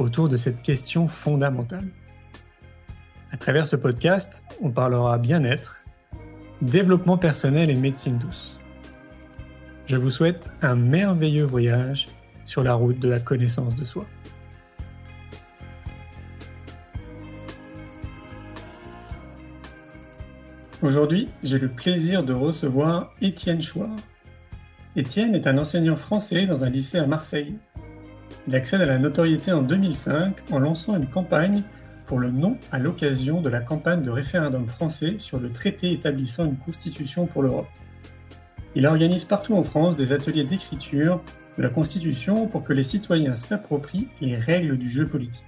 autour de cette question fondamentale. À travers ce podcast, on parlera bien-être, développement personnel et médecine douce. Je vous souhaite un merveilleux voyage sur la route de la connaissance de soi. Aujourd'hui, j'ai le plaisir de recevoir Étienne Chouard. Étienne est un enseignant français dans un lycée à Marseille. Il accède à la notoriété en 2005 en lançant une campagne pour le non à l'occasion de la campagne de référendum français sur le traité établissant une constitution pour l'Europe. Il organise partout en France des ateliers d'écriture de la Constitution pour que les citoyens s'approprient les règles du jeu politique.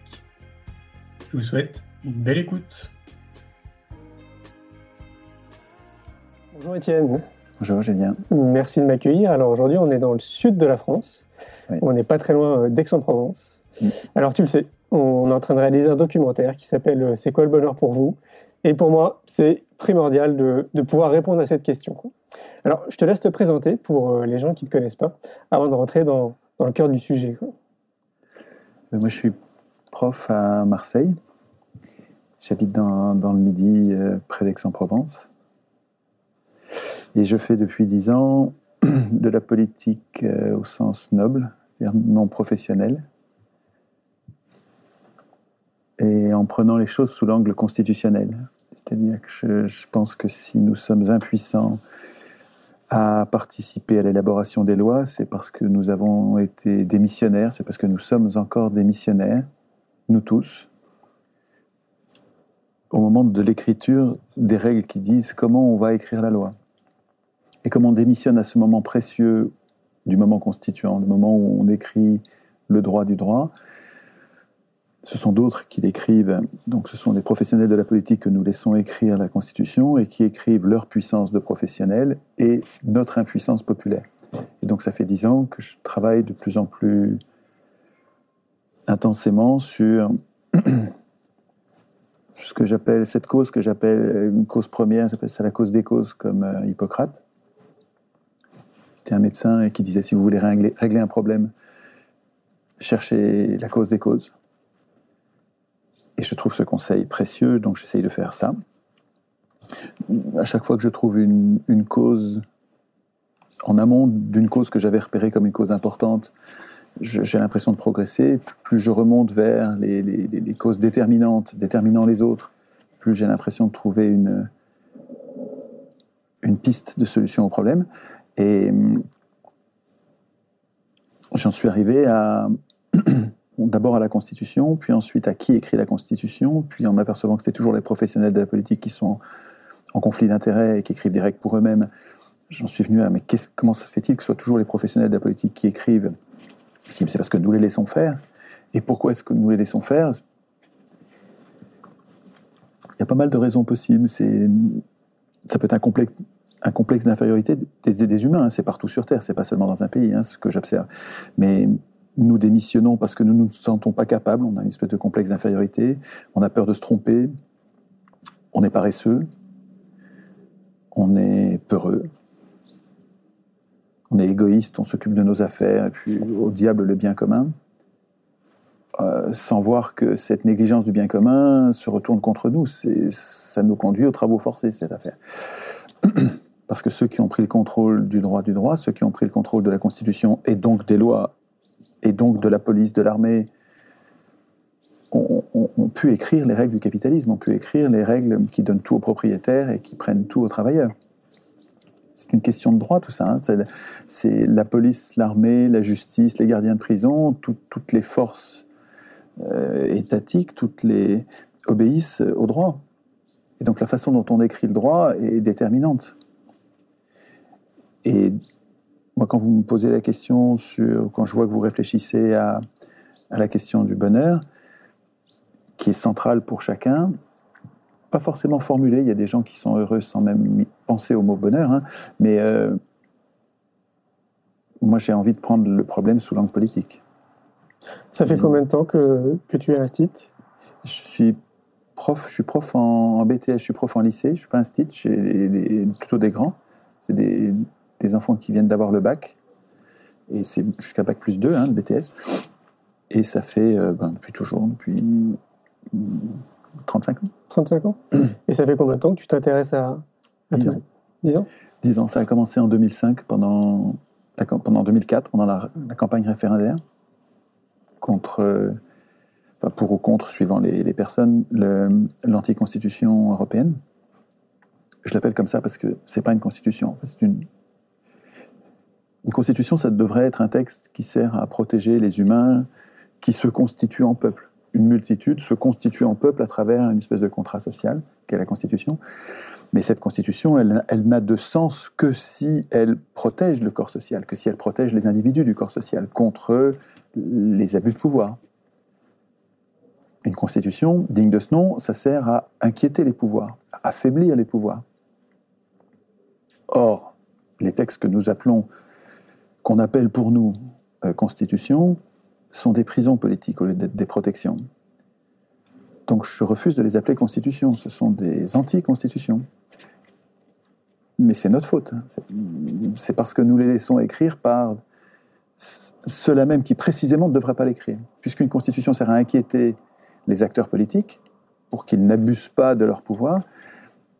Je vous souhaite une belle écoute. Bonjour Étienne. Bonjour Julien. Merci de m'accueillir. Alors aujourd'hui, on est dans le sud de la France. On n'est pas très loin d'Aix-en-Provence. Mm. Alors tu le sais, on est en train de réaliser un documentaire qui s'appelle euh, C'est quoi le bonheur pour vous? Et pour moi, c'est primordial de, pouvoir répondre à cette question. Alors je te laisse te présenter pour euh, les gens qui ne te connaissent pas, avant de rentrer dans, le cœur du sujet. Euh, moi, je suis prof à Marseille. J'habite dans, le Midi, près d'Aix-en-Provence. Et je fais depuis dix ans de la politique au sens noble, non professionnel et en prenant les choses sous l'angle constitutionnel. C'est-à-dire que je, pense que si nous sommes impuissants à participer à l'élaboration des lois, c'est parce que nous avons été démissionnaires, c'est parce que nous sommes encore démissionnaires, nous tous, au moment de l'écriture des règles qui disent comment on va écrire la loi. Et comme on démissionne à ce moment précieux du moment constituant, le moment où on écrit le droit du droit, ce sont d'autres qui l'écrivent. Donc, ce sont des professionnels de la politique que nous laissons écrire la Constitution et qui écrivent leur puissance de professionnels et notre impuissance populaire. Et donc, ça fait dix ans que je travaille de plus en plus intensément sur ce que j'appelle cette cause que j'appelle une cause première, j'appelle ça la cause des causes comme euh, Hippocrate. C'était un médecin qui disait si vous voulez régler, régler un problème, cherchez la cause des causes. Et je trouve ce conseil précieux, donc j'essaye de faire ça. À chaque fois que je trouve une, cause en amont d'une cause que j'avais repérée comme une cause importante, j'ai l'impression de progresser. Plus je remonte vers les, causes déterminantes, déterminant les autres, plus j'ai l'impression de trouver une, une piste de solution au problème. Et j'en suis arrivé à d'abord à la Constitution, puis ensuite à qui écrit la Constitution, puis en m'apercevant que c'était toujours les professionnels de la politique qui sont en conflit d'intérêts et qui écrivent des règles pour eux-mêmes, j'en suis venu à mais comment se fait-il que ce soit toujours les professionnels de la politique qui écrivent? C'est parce que nous les laissons faire. Et pourquoi est-ce que nous les laissons faire? Il y a pas mal de raisons possibles. Ça peut être un complexe, un complexe d'infériorité des, humains. Hein. C'est partout sur Terre, c'est pas seulement dans un pays, hein, ce que j'observe. Mais nous démissionnons parce que nous ne nous sentons pas capables, on a une espèce de complexe d'infériorité, on a peur de se tromper, on est paresseux, on est peureux, on est égoïste, on s'occupe de nos affaires, et puis au diable le bien commun, euh, sans voir que cette négligence du bien commun se retourne contre nous. Ça nous conduit aux travaux forcés, cette affaire. Parce que ceux qui ont pris le contrôle du droit du droit, ceux qui ont pris le contrôle de la Constitution et donc des lois et donc de la police, de l'armée, ont, pu écrire les règles du capitalisme, ont pu écrire les règles qui donnent tout aux propriétaires et qui prennent tout aux travailleurs. C'est une question de droit, tout ça. Hein. C'est la police, l'armée, la justice, les gardiens de prison, toutes les forces euh, étatiques, toutes les obéissent au droit. Et donc la façon dont on écrit le droit est déterminante. Et moi, quand vous me posez la question sur, quand je vois que vous réfléchissez à, la question du bonheur, qui est centrale pour chacun, pas forcément formulée. Il y a des gens qui sont heureux sans même penser au mot bonheur, hein, mais euh, moi j'ai envie de prendre le problème sous l'angle politique. Ça fait combien de temps que, que tu es instit Je suis prof, je suis prof en, en, BTS, je suis prof en lycée, je suis pas instit, je suis plutôt des grands. C'est des, des, enfants qui viennent d'avoir le bac, et c'est jusqu'à bac plus 2, hein, le BTS. Et ça fait euh, ben, depuis toujours, depuis 35 ans. 35 ans Et ça fait combien de temps que tu t'intéresses à, à 10 ans. 10 ans 10 ans, ça a commencé en 2005, pendant, la, pendant 2004, pendant la, la campagne référendaire, contre, euh, enfin pour ou contre, suivant les, les personnes, l'anticonstitution européenne. Je l'appelle comme ça parce que c'est pas une constitution, c'est une, une constitution, ça devrait être un texte qui sert à protéger les humains qui se constituent en peuple une multitude se constitue en peuple à travers une espèce de contrat social qu'est la Constitution. Mais cette Constitution, elle, elle n'a de sens que si elle protège le corps social, que si elle protège les individus du corps social contre les abus de pouvoir. Une Constitution, digne de ce nom, ça sert à inquiéter les pouvoirs, à affaiblir les pouvoirs. Or, les textes que nous appelons, qu'on appelle pour nous euh, Constitution, sont des prisons politiques au lieu d'être des protections. Donc je refuse de les appeler constitutions, ce sont des anti-constitutions. Mais c'est notre faute. C'est parce que nous les laissons écrire par ceux-là même qui précisément ne devraient pas l'écrire. Puisqu'une constitution sert à inquiéter les acteurs politiques pour qu'ils n'abusent pas de leur pouvoir,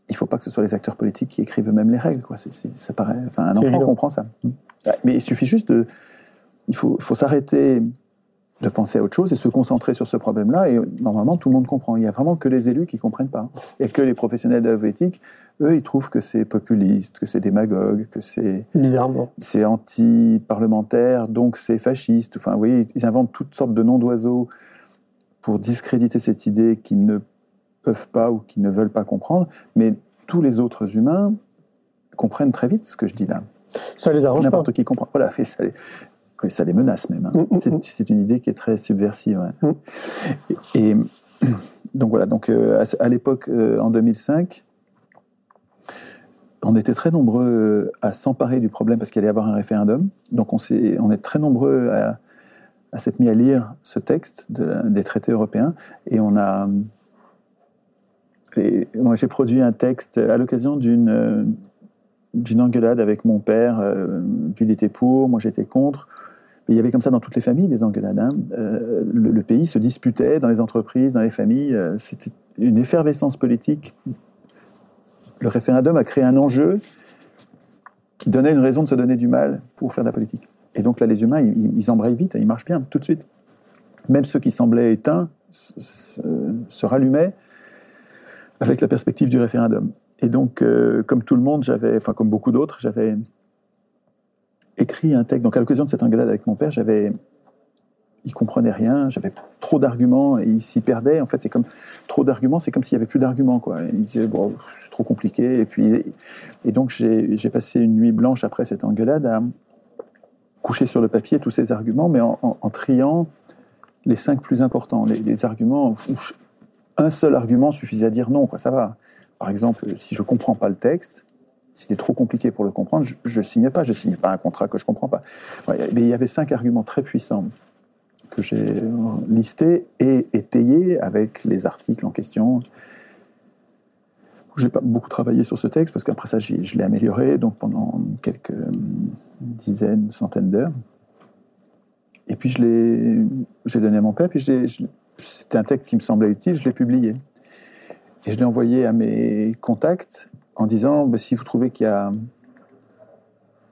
il ne faut pas que ce soit les acteurs politiques qui écrivent eux-mêmes les règles. Quoi. ça paraît, enfin, un enfant comprend ça. Mais il suffit juste de... Il faut, faut s'arrêter de penser à autre chose et se concentrer sur ce problème-là. Et normalement, tout le monde comprend. Il n'y a vraiment que les élus qui ne comprennent pas. Il n'y a que les professionnels de la éthique. Eux, ils trouvent que c'est populiste, que c'est démagogue, que c'est. Bizarrement. C'est anti-parlementaire, donc c'est fasciste. Enfin, vous voyez, ils inventent toutes sortes de noms d'oiseaux pour discréditer cette idée qu'ils ne peuvent pas ou qu'ils ne veulent pas comprendre. Mais tous les autres humains comprennent très vite ce que je dis là. Ça les arrange N'importe qui comprend. Voilà, ça les, ça les menace même. Hein. Mm, mm, c'est une idée qui est très subversive. Mm. Et, donc voilà, donc euh, à, l'époque, euh, en 2005, on était très nombreux euh, à s'emparer du problème parce qu'il allait y avoir un référendum. Donc on, est, on est très nombreux à, s'être mis à lire ce texte des traités européens. Et on a. Et moi, j'ai produit un texte à l'occasion d'une d'une engueulade avec mon père. lui, il était pour, moi j'étais contre il y avait comme ça dans toutes les familles des engueulades. Hein. Euh, le, pays se disputait dans les entreprises, dans les familles. Euh, c'était une effervescence politique. Le référendum a créé un enjeu qui donnait une raison de se donner du mal pour faire de la politique. Et donc là, les humains, ils, ils embrayent vite, ils marchent bien, tout de suite. Même ceux qui semblaient éteints se rallumaient avec la perspective du référendum. Et donc, euh, comme tout le monde, j'avais, enfin comme beaucoup d'autres, j'avais écrit un texte. Donc à l'occasion de cette engueulade avec mon père, j'avais, il comprenait rien, j'avais trop d'arguments et il s'y perdait. En fait, c'est comme trop d'arguments, c'est comme s'il y avait plus d'arguments quoi. il disait bon, c'est trop compliqué. Et puis et donc j'ai passé une nuit blanche après cette engueulade à coucher sur le papier tous ces arguments, mais en, triant les cinq plus importants, les, arguments un seul argument suffisait à dire non, quoi, ça va. Par exemple, si je comprends pas le texte, s'il est trop compliqué pour le comprendre, je ne signe pas. Je ne signe pas un contrat que je ne comprends pas. mais il y avait cinq arguments très puissants que j'ai listés et étayés avec les articles en question. J'ai pas beaucoup travaillé sur ce texte parce qu'après ça, je l'ai amélioré donc pendant quelques dizaines, centaines d'heures. Et puis je l'ai, donné à mon père. Puis c'était un texte qui me semblait utile. Je l'ai publié et je l'ai envoyé à mes contacts en disant bah, si vous trouvez qu'il y a,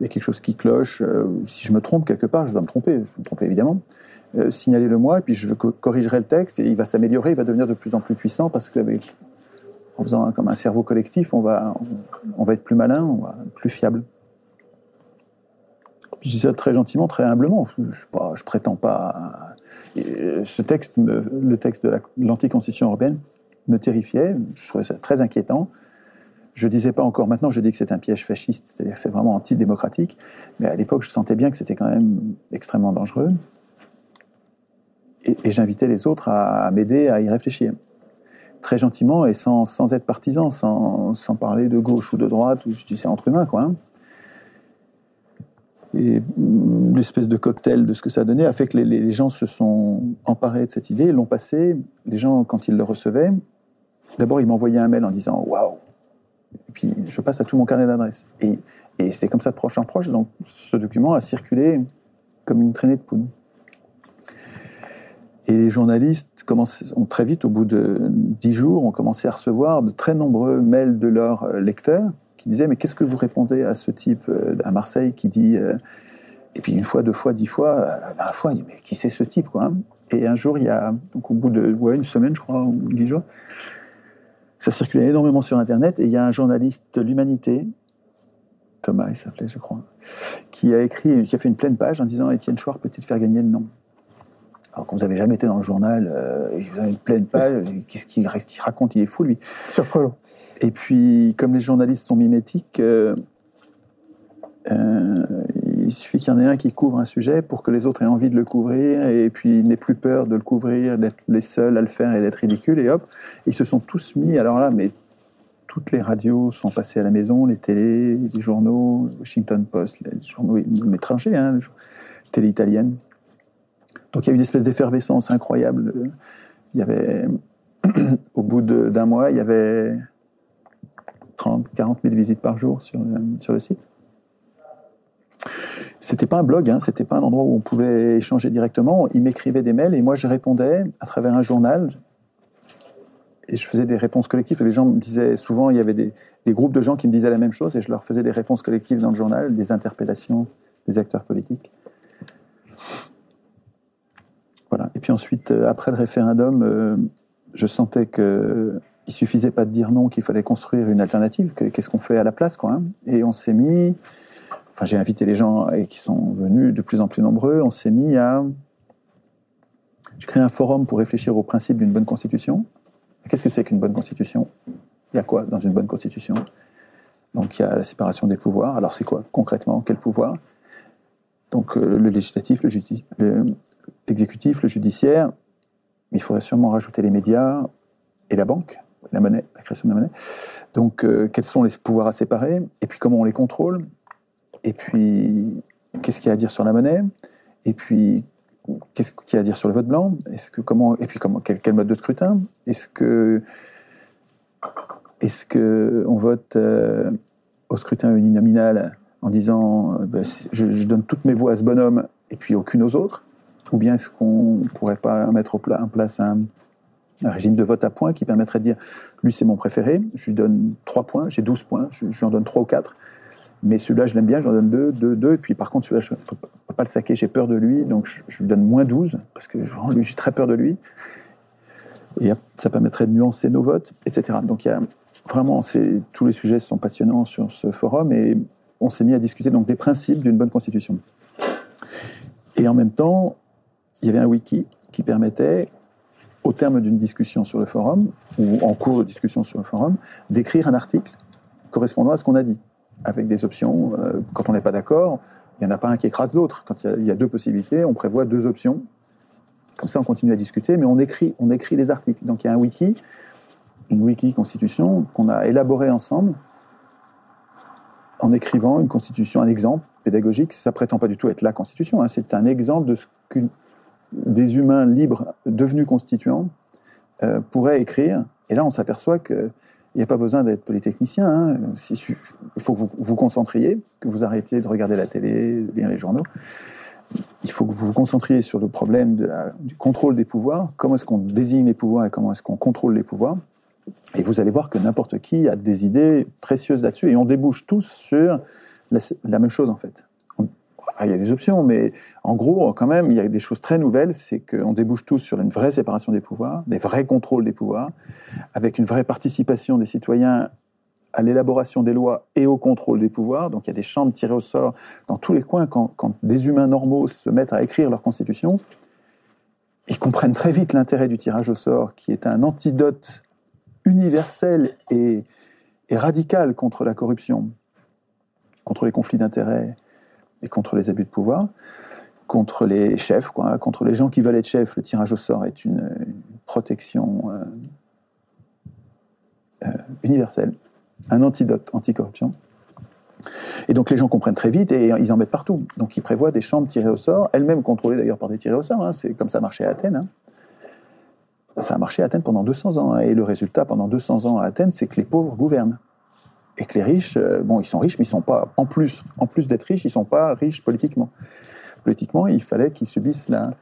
quelque chose qui cloche, euh, si je me trompe quelque part, je dois me tromper, je me tromper évidemment, euh, signalez-le moi, et puis je corrigerai le texte, et il va s'améliorer, il va devenir de plus en plus puissant, parce qu'avec en faisant comme un cerveau collectif, on va, être plus malin, on va être plus fiable. Je dis ça très gentiment, très humblement. Je ne prétends pas. ce texte, le texte de l'anticonstitution européenne, me terrifiait. Je trouvais ça très inquiétant. Je disais pas encore, maintenant je dis que c'est un piège fasciste, c'est-à-dire que c'est vraiment antidémocratique, mais à l'époque je sentais bien que c'était quand même extrêmement dangereux. et, j'invitais les autres à, m'aider à y réfléchir. Très gentiment et sans, sans être partisan, sans, sans parler de gauche ou de droite, ou je c'est entre humains, quoi. hein. Et l'espèce de cocktail de ce que ça donnait a fait que les gens se sont emparés de cette idée, l'ont passé. Les gens, quand ils le recevaient, d'abord ils m'envoyaient un mail en disant waouh. Et puis je passe à tout mon carnet d'adresses. Et, c'était comme ça de proche en proche. Donc ce document a circulé comme une traînée de poudre. Et les journalistes ont très vite, au bout de dix jours, ont commencé à recevoir de très nombreux mails de leurs euh, lecteurs qui disaient mais qu'est-ce que vous répondez à ce type euh, à Marseille qui dit euh, et puis une fois, deux fois, dix fois, euh, vingt fois, il dit mais qui c'est ce type quoi hein? Et un jour, il y a donc au bout de une semaine, je crois, ou dix jours, ça circulait énormément sur Internet et il y a un journaliste de l'Humanité, Thomas, il s'appelait, je crois, qui a écrit, qui a fait une pleine page en disant Étienne Chouard peut-il faire gagner le nom? Alors que vous n'avez jamais été dans le journal, euh, et vous avez une pleine page, qu'est-ce qu'il reste- qu'il raconte Il est fou, lui. Surprenant. Et puis, comme les journalistes sont mimétiques, euh, euh, il suffit qu'il y en ait un qui couvre un sujet pour que les autres aient envie de le couvrir, et puis n'aient plus peur de le couvrir, d'être les seuls à le faire et d'être ridicules, et hop, ils se sont tous mis, alors là, mais toutes les radios sont passées à la maison, les télés, les journaux, Washington Post, les journaux étrangers, hein, télé italienne. Donc il y a eu une espèce d'effervescence incroyable. Il y avait, au bout d'un mois, il y avait 30, 40 000 visites par jour sur sur le site. C'était pas un blog, hein, c'était pas un endroit où on pouvait échanger directement. Ils m'écrivaient des mails et moi je répondais à travers un journal. Et je faisais des réponses collectives. Les gens me disaient souvent, il y avait des, groupes de gens qui me disaient la même chose et je leur faisais des réponses collectives dans le journal, des interpellations des acteurs politiques. Voilà. Et puis ensuite, euh, après le référendum, euh, je sentais que il suffisait pas de dire non, qu'il fallait construire une alternative. Que- Qu'est-ce qu'on fait à la place, quoi hein Et on s'est mis. J'ai invité les gens et qui sont venus de plus en plus nombreux. On s'est mis à. J'ai créé un forum pour réfléchir au principe d'une bonne constitution. Qu'est-ce que c'est qu'une bonne constitution? Il y a quoi dans une bonne constitution? Donc il y a la séparation des pouvoirs. Alors c'est quoi concrètement? Quel pouvoir? Donc euh, le législatif, le justi- le- l'exécutif, le judiciaire. Il faudrait sûrement rajouter les médias et la banque, la monnaie, la création de la monnaie. Donc euh, quels sont les pouvoirs à séparer? Et puis comment on les contrôle? Et puis qu'est-ce qu'il y a à dire sur la monnaie? Et puis qu'est-ce qu'il y a à dire sur le vote blanc? Est-ce que comment Et puis comment quel, mode de scrutin? Est-ce que est-ce on vote euh, au scrutin uninominal en disant euh, c'est- je, donne toutes mes voix à ce bonhomme et puis aucune aux autres? Ou bien est-ce qu'on pourrait pas mettre en place un, un régime de vote à points qui permettrait de dire lui c'est mon préféré, je lui donne 3 points, j'ai 12 points, je, je lui en donne 3 ou 4, mais celui-là je l'aime bien, j'en donne 2, 2, 2, et puis par contre celui-là je ne peux, pas le saquer, j'ai peur de lui, donc je, lui donne moins 12, parce que j'ai très peur de lui, et ça permettrait de nuancer nos votes, etc. Donc il y a vraiment, tous les sujets sont passionnants sur ce forum, et on s'est mis à discuter donc des principes d'une bonne constitution. Et en même temps, il y avait un wiki qui permettait, au terme d'une discussion sur le forum, ou en cours de discussion sur le forum, d'écrire un article correspondant à ce qu'on a dit, avec des options. Euh, quand on n'est pas d'accord, il n'y en a pas un qui écrase l'autre. Quand il y, a, deux possibilités, on prévoit deux options. Comme ça, on continue à discuter, mais on écrit, on écrit les articles. Donc il y a un wiki, une wiki constitution qu'on a élaboré ensemble en écrivant une constitution, un exemple pédagogique. Ça prétend pas du tout être la constitution. hein. C'est un exemple de ce que des humains libres devenus constituants euh, pourraient écrire. Et là, on s'aperçoit que il n'y a pas besoin d'être polytechnicien. Hein. Il faut que vous vous concentriez, que vous arrêtiez de regarder la télé, de lire les journaux. Il faut que vous vous concentriez sur le problème du contrôle des pouvoirs. Comment est-ce qu'on désigne les pouvoirs et comment est-ce qu'on contrôle les pouvoirs? Et vous allez voir que n'importe qui a des idées précieuses là-dessus. Et on débouche tous sur la même chose, en fait. Ah, il y a des options, mais en gros, quand même, il y a des choses très nouvelles. C'est qu'on débouche tous sur une vraie séparation des pouvoirs, des vrais contrôles des pouvoirs, avec une vraie participation des citoyens à l'élaboration des lois et au contrôle des pouvoirs. Donc il y a des chambres tirées au sort dans tous les coins. Quand, des humains normaux se mettent à écrire leur constitution, ils comprennent très vite l'intérêt du tirage au sort, qui est un antidote universel et radical contre la corruption, contre les conflits d'intérêts et contre les abus de pouvoir. contre les chefs, contre les gens qui veulent être chefs. Le tirage au sort est une, une protection euh, euh, universelle, un antidote anticorruption. Et donc les gens comprennent très vite et ils en mettent partout. Donc ils prévoient des chambres tirées au sort, elles-mêmes contrôlées d'ailleurs par des tirés au sort. hein. C'est comme ça marchait à Athènes. hein. Ça a marché à Athènes pendant 200 ans. hein. Et le résultat pendant 200 ans à Athènes, c'est que les pauvres gouvernent. Et que les riches, euh, bon, ils sont riches, mais ils sont pas, en plus, en plus d'être riches, ils sont pas riches politiquement. Politiquement, il fallait qu'ils subissent la,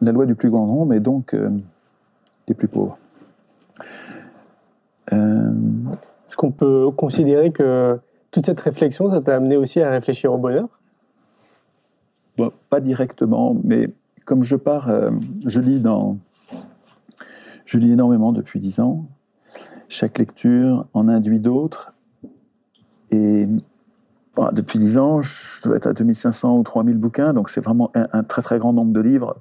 la loi du plus grand nombre et donc euh, des plus pauvres. Euh, Est-ce qu'on peut considérer que toute cette réflexion, ça t'a amené aussi à réfléchir au bonheur? Bon, pas directement, mais comme je pars, euh, je lis dans, je lis énormément depuis dix ans. Chaque lecture en induit d'autres. Et depuis dix ans, je dois être à 2500 ou 3000 bouquins, donc c'est vraiment un, très très grand nombre de livres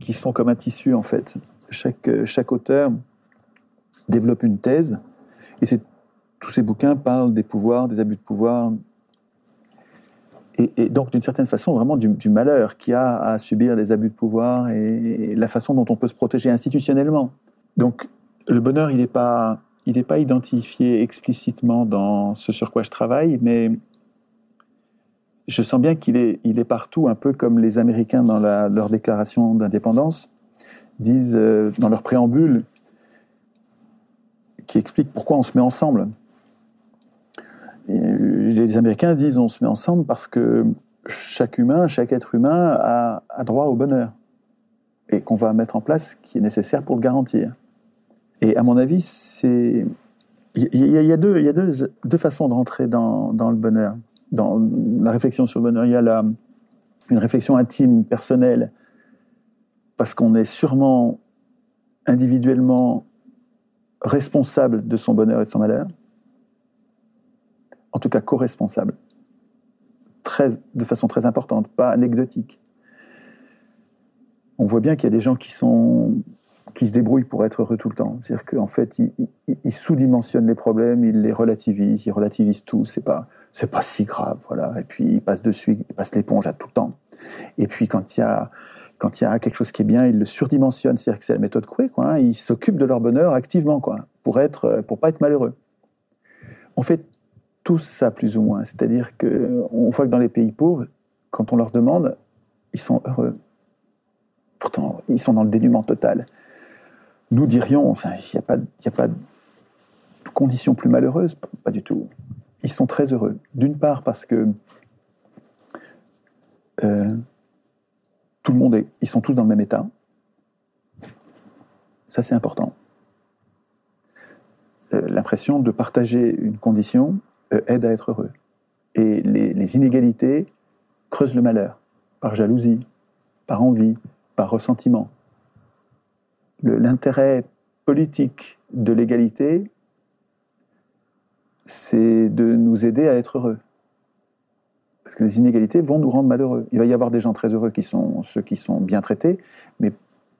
qui sont comme un tissu en fait. Chaque, chaque auteur développe une thèse, et tous ces bouquins parlent des pouvoirs, des abus de pouvoir, et, donc d'une certaine façon vraiment du, du malheur qu'il y a à subir les abus de pouvoir et, et la façon dont on peut se protéger institutionnellement. Donc le bonheur, il n'est pas, il n'est pas identifié explicitement dans ce sur quoi je travaille, mais je sens bien qu'il est, partout, un peu comme les Américains dans leur déclaration d'indépendance disent euh, dans leur préambule, qui explique pourquoi on se met ensemble. Et les Américains disent on se met ensemble parce que chaque humain, chaque être humain a droit au bonheur et qu'on va mettre en place ce qui est nécessaire pour le garantir. Et à mon avis, c'est il y, a- deux, il y a deux, deux façons de rentrer dans, dans le bonheur, dans la réflexion sur le bonheur. Il y a la, une réflexion intime, personnelle, parce qu'on est sûrement individuellement responsable de son bonheur et de son malheur, en tout cas co-responsable, de façon très importante, pas anecdotique. On voit bien qu'il y a des gens qui sont qui se débrouillent pour être heureux tout le temps. C'est-à-dire qu'en fait, ils, sous-dimensionnent les problèmes, ils les relativisent, ils relativisent tout. C'est pas, c'est pas si grave, voilà. Et puis ils passent dessus, ils passent l'éponge à tout le temps. Et puis quand il y a, quand il y a quelque chose qui est bien, ils le surdimensionnent. C'est-à-dire que c'est la méthode Coué, quoi. hein. Ils s'occupent de leur bonheur activement, quoi, pour être, pour pas être malheureux. On fait tous ça plus ou moins. C'est-à-dire que on voit que dans les pays pauvres, quand on leur demande, ils sont heureux. Pourtant, ils sont dans le dénuement total. Nous dirions, enfin, il n'y a pas, de conditions plus malheureuses, pas- du tout. Ils sont très heureux. D'une part parce que euh, tout le monde est, ils sont tous dans le même état. Ça, c'est important. Euh, L'impression de partager une condition euh, aide à être heureux. Et les inégalités creusent le malheur par jalousie, par envie, par ressentiment. L'intérêt politique de l'égalité, c'est de nous aider à être heureux. Parce que les inégalités vont nous rendre malheureux. Il va y avoir des gens très heureux qui sont ceux qui sont bien traités, mais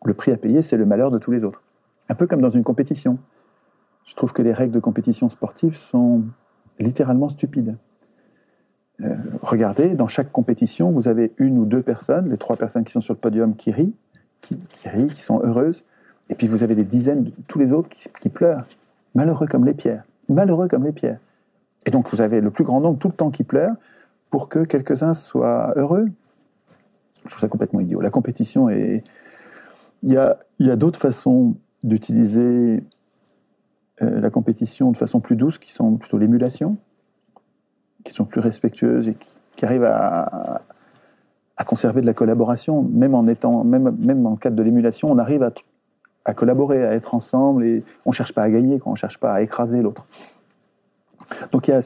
le prix à payer, c'est le malheur de tous les autres. Un peu comme dans une compétition. Je trouve que les règles de compétition sportive sont littéralement stupides. Euh, regardez, dans chaque compétition, vous avez une ou deux personnes, les trois personnes qui sont sur le podium qui rient, qui sont heureuses, et puis vous avez des dizaines de tous les autres qui, pleurent, malheureux comme les pierres, malheureux comme les pierres. Et donc vous avez le plus grand nombre tout le temps qui pleure pour que quelques-uns soient heureux. Je trouve ça complètement idiot. La compétition est... Il y a, il y a d'autres façons d'utiliser euh, la compétition de façon plus douce, qui sont plutôt l'émulation, qui sont plus respectueuses et qui, arrivent à, à conserver de la collaboration, même en étant, même, même en cadre de l'émulation, on arrive à, à collaborer, à être ensemble et on ne cherche pas à gagner, quoi, on cherche pas à écraser l'autre. Donc il y a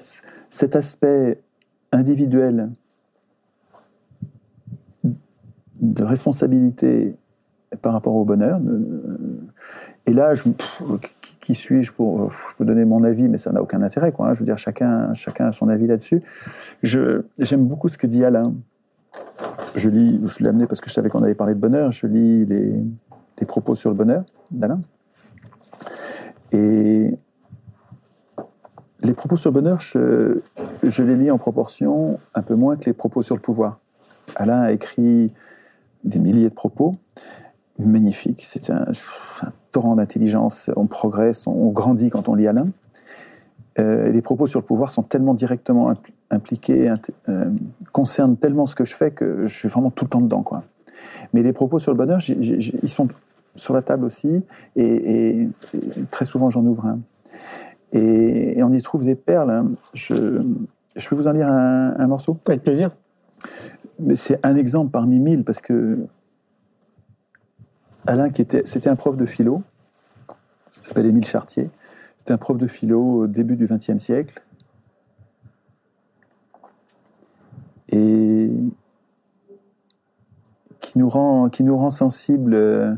cet aspect individuel de responsabilité par rapport au bonheur. euh, Et là, qui, suis-je pour je peux donner mon avis, mais ça n'a aucun intérêt, quoi. hein. Je veux dire, chacun, chacun a son avis là-dessus. J'aime beaucoup ce que dit Alain. Je lis, je l'ai amené parce que je savais qu'on allait parler de bonheur. Je lis les, les propos sur le bonheur d'Alain. Et les propos sur le bonheur, je, les lis en proportion un peu moins que les propos sur le pouvoir. Alain a écrit des milliers de propos, magnifiques. C'est un, torrent d'intelligence. On progresse, on grandit quand on lit Alain. Euh, les propos sur le pouvoir sont tellement directement impl- impliqués, euh, concernent tellement ce que je fais que je suis vraiment tout le temps dedans. Mais les propos sur le bonheur, ils sont sur la table aussi, et, et- et très souvent j'en ouvre un. Et, et on y trouve des perles. hein. Je, je peux vous en lire un, un morceau? Avec plaisir. mais c'est un exemple parmi mille parce que Alain, qui était, c'était un prof de philo, il s'appelle Émile Chartier. C'était un prof de philo au début du XXe siècle. Et qui nous rend, qui nous rend sensibles euh,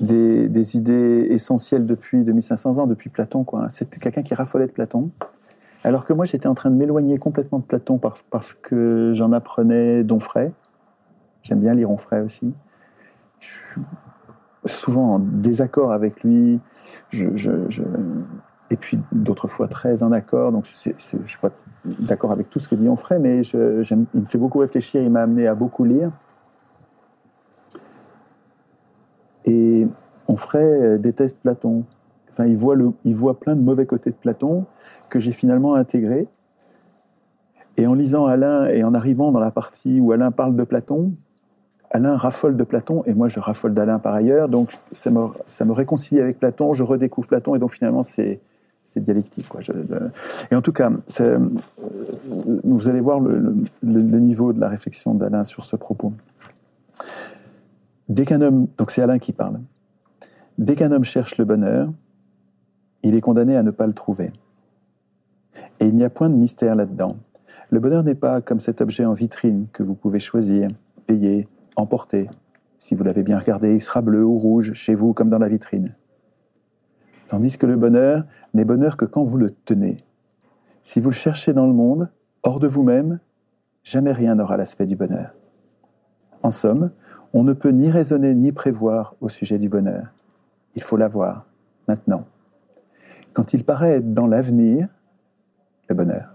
des, idées essentielles depuis 2500 ans, depuis Platon. Quoi. C'était quelqu'un qui raffolait de Platon. Alors que moi, j'étais en train de m'éloigner complètement de Platon par- parce que j'en apprenais d'Onfray. J'aime bien lire Onfray aussi. Je suis souvent en désaccord avec lui. Et puis d'autres fois très en accord. Donc je ne suis pas d'accord avec tout ce que dit Onfray, mais il me fait beaucoup réfléchir. Il m'a amené à beaucoup lire. Et Onfray euh, déteste Platon. Enfin, il voit, le, il voit plein de mauvais côtés de Platon que j'ai finalement intégré. Et en lisant Alain et en arrivant dans la partie où Alain parle de Platon, Alain raffole de Platon et moi je raffole d'Alain par ailleurs. Donc ça me, ça me réconcilie avec Platon, je redécouvre Platon et donc finalement c'est c'est dialectique. Quoi. Et en tout cas, euh, vous allez voir le- le niveau de la réflexion d'Alain sur ce propos. Dès qu'un homme, donc c'est Alain qui parle, dès qu'un homme cherche le bonheur, il est condamné à ne pas le trouver. Et il n'y a point de mystère là-dedans. Le bonheur n'est pas comme cet objet en vitrine que vous pouvez choisir, payer, emporter. Si vous l'avez bien regardé, il sera bleu ou rouge chez vous comme dans la vitrine. Tandis que le bonheur n'est bonheur que quand vous le tenez. Si vous le cherchez dans le monde, hors de vous-même, jamais rien n'aura l'aspect du bonheur. En somme, on ne peut ni raisonner ni prévoir au sujet du bonheur. Il faut l'avoir, maintenant. Quand il paraît être dans l'avenir, le bonheur,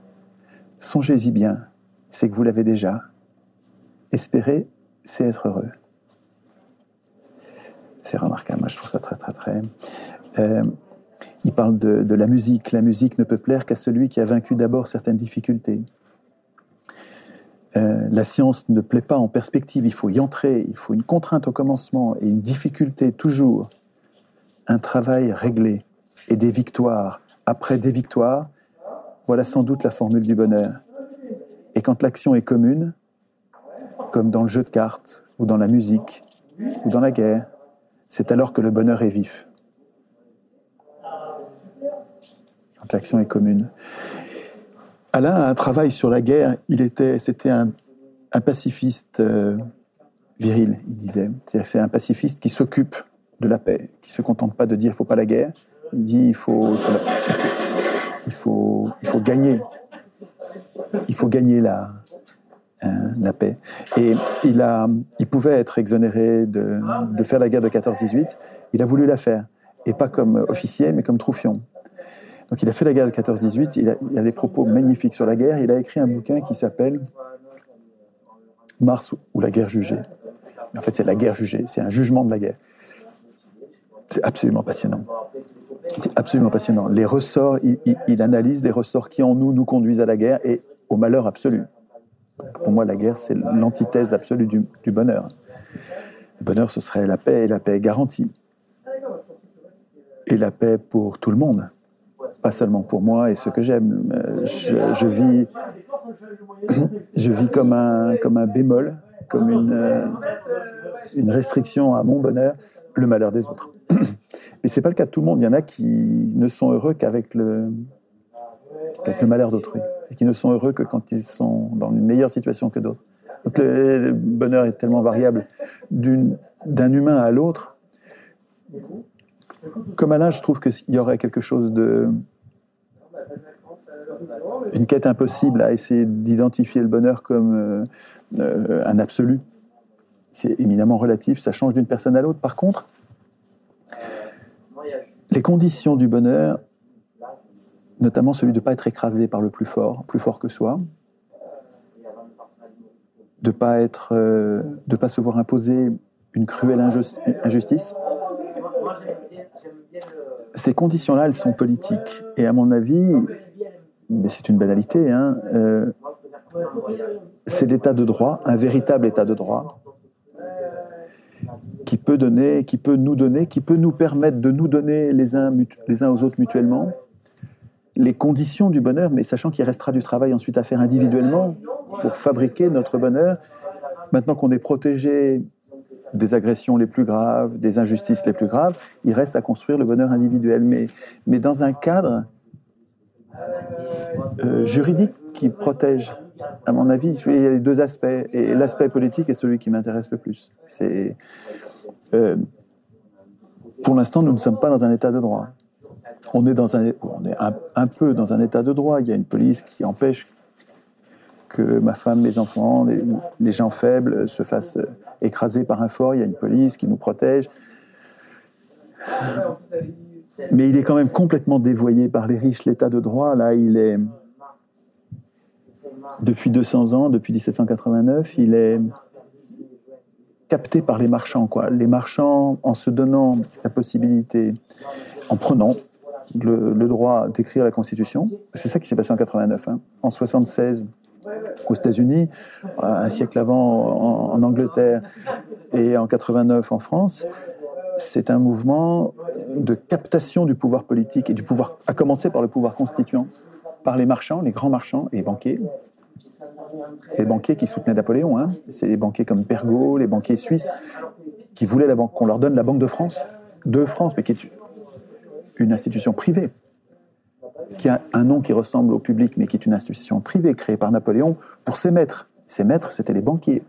songez-y bien, c'est que vous l'avez déjà. Espérer, c'est être heureux. C'est remarquable, moi je trouve ça très très très. Euh, il parle de, de la musique. La musique ne peut plaire qu'à celui qui a vaincu d'abord certaines difficultés. Euh, la science ne plaît pas en perspective, il faut y entrer, il faut une contrainte au commencement et une difficulté toujours. Un travail réglé et des victoires après des victoires, voilà sans doute la formule du bonheur. Et quand l'action est commune, comme dans le jeu de cartes, ou dans la musique, ou dans la guerre, c'est alors que le bonheur est vif. Quand l'action est commune. Alain a un travail sur la guerre. Il était, c'était un, pacifiste euh, viril, il disait. C'est un pacifiste qui s'occupe de la paix, qui se contente pas de dire il faut pas la guerre. Il dit il faut, il faut, il faut gagner. Il faut gagner la, hein, la paix. Et il, a, il pouvait être exonéré de, de faire la guerre de 14-18. Il a voulu la faire. Et pas comme officier, mais comme troufion. Donc il a fait la guerre de 14-18, il, il a des propos magnifiques sur la guerre, il a écrit un bouquin qui s'appelle Mars ou la guerre jugée. En fait, c'est la guerre jugée, c'est un jugement de la guerre. C'est absolument passionnant. C'est absolument passionnant. Les ressorts, il, analyse les ressorts qui en nous nous conduisent à la guerre et au malheur absolu. Pour moi, la guerre, c'est l'antithèse absolue du bonheur. Le bonheur, ce serait la paix et la paix garantie. Et la paix pour tout le monde pas seulement pour moi et ceux que j'aime. Je, vis, je vis comme un, comme un bémol, comme une, euh, une restriction à mon bonheur, le malheur des autres. Mais c'est pas le cas de tout le monde. Il y en a qui ne sont heureux qu'avec le, qu'avec le malheur d'autrui et qui ne sont heureux que quand ils sont dans une meilleure situation que d'autres. Donc le, le bonheur est tellement variable d'un humain à l'autre. Comme Alain, je trouve qu'il y aurait quelque chose de. une quête impossible à essayer d'identifier le bonheur comme euh, euh, un absolu. C'est éminemment relatif, ça change d'une personne à l'autre. Par contre, les conditions du bonheur, notamment celui de ne pas être écrasé par le plus fort, plus fort que soi, de pas être, euh, de pas se voir imposer une cruelle injus- injustice. Ces conditions-là, elles sont politiques. Et à mon avis, mais c'est une banalité, hein, euh, c'est l'état de droit, un véritable état de droit, qui peut donner, qui peut nous donner, qui peut nous permettre de nous donner les uns, les uns aux autres mutuellement les conditions du bonheur, mais sachant qu'il restera du travail ensuite à faire individuellement pour fabriquer notre bonheur. Maintenant qu'on est protégé des agressions les plus graves, des injustices les plus graves, il reste à construire le bonheur individuel, mais, mais dans un cadre euh, juridique qui protège. À mon avis, il y a les deux aspects, et l'aspect politique est celui qui m'intéresse le plus. C'est euh, pour l'instant, nous ne sommes pas dans un état de droit. On est, dans un, on est un, un peu dans un état de droit. Il y a une police qui empêche que ma femme, mes enfants, les, gens faibles se fassent écraser par un fort. Il y a une police qui nous protège. Mais il est quand même complètement dévoyé par les riches. L'état de droit, là, il est. Depuis 200 ans, depuis 1789, il est capté par les marchands. Les marchands, en se donnant la possibilité, en prenant le, le droit d'écrire la Constitution, c'est ça qui s'est passé en 89. Hein. En 76, aux États-Unis, un siècle avant en, Angleterre et en 89 en France, c'est un mouvement de captation du pouvoir politique et du pouvoir, à commencer par le pouvoir constituant, par les marchands, les grands marchands et les banquiers. Les banquiers qui soutenaient Napoléon. Hein. C'est les banquiers comme Pergaud, les banquiers suisses, qui voulaient qu'on leur donne la Banque de France, de France, mais qui est une institution privée, qui a un nom qui ressemble au public, mais qui est une institution privée créée par Napoléon pour ses maîtres. Ses maîtres, c'était les banquiers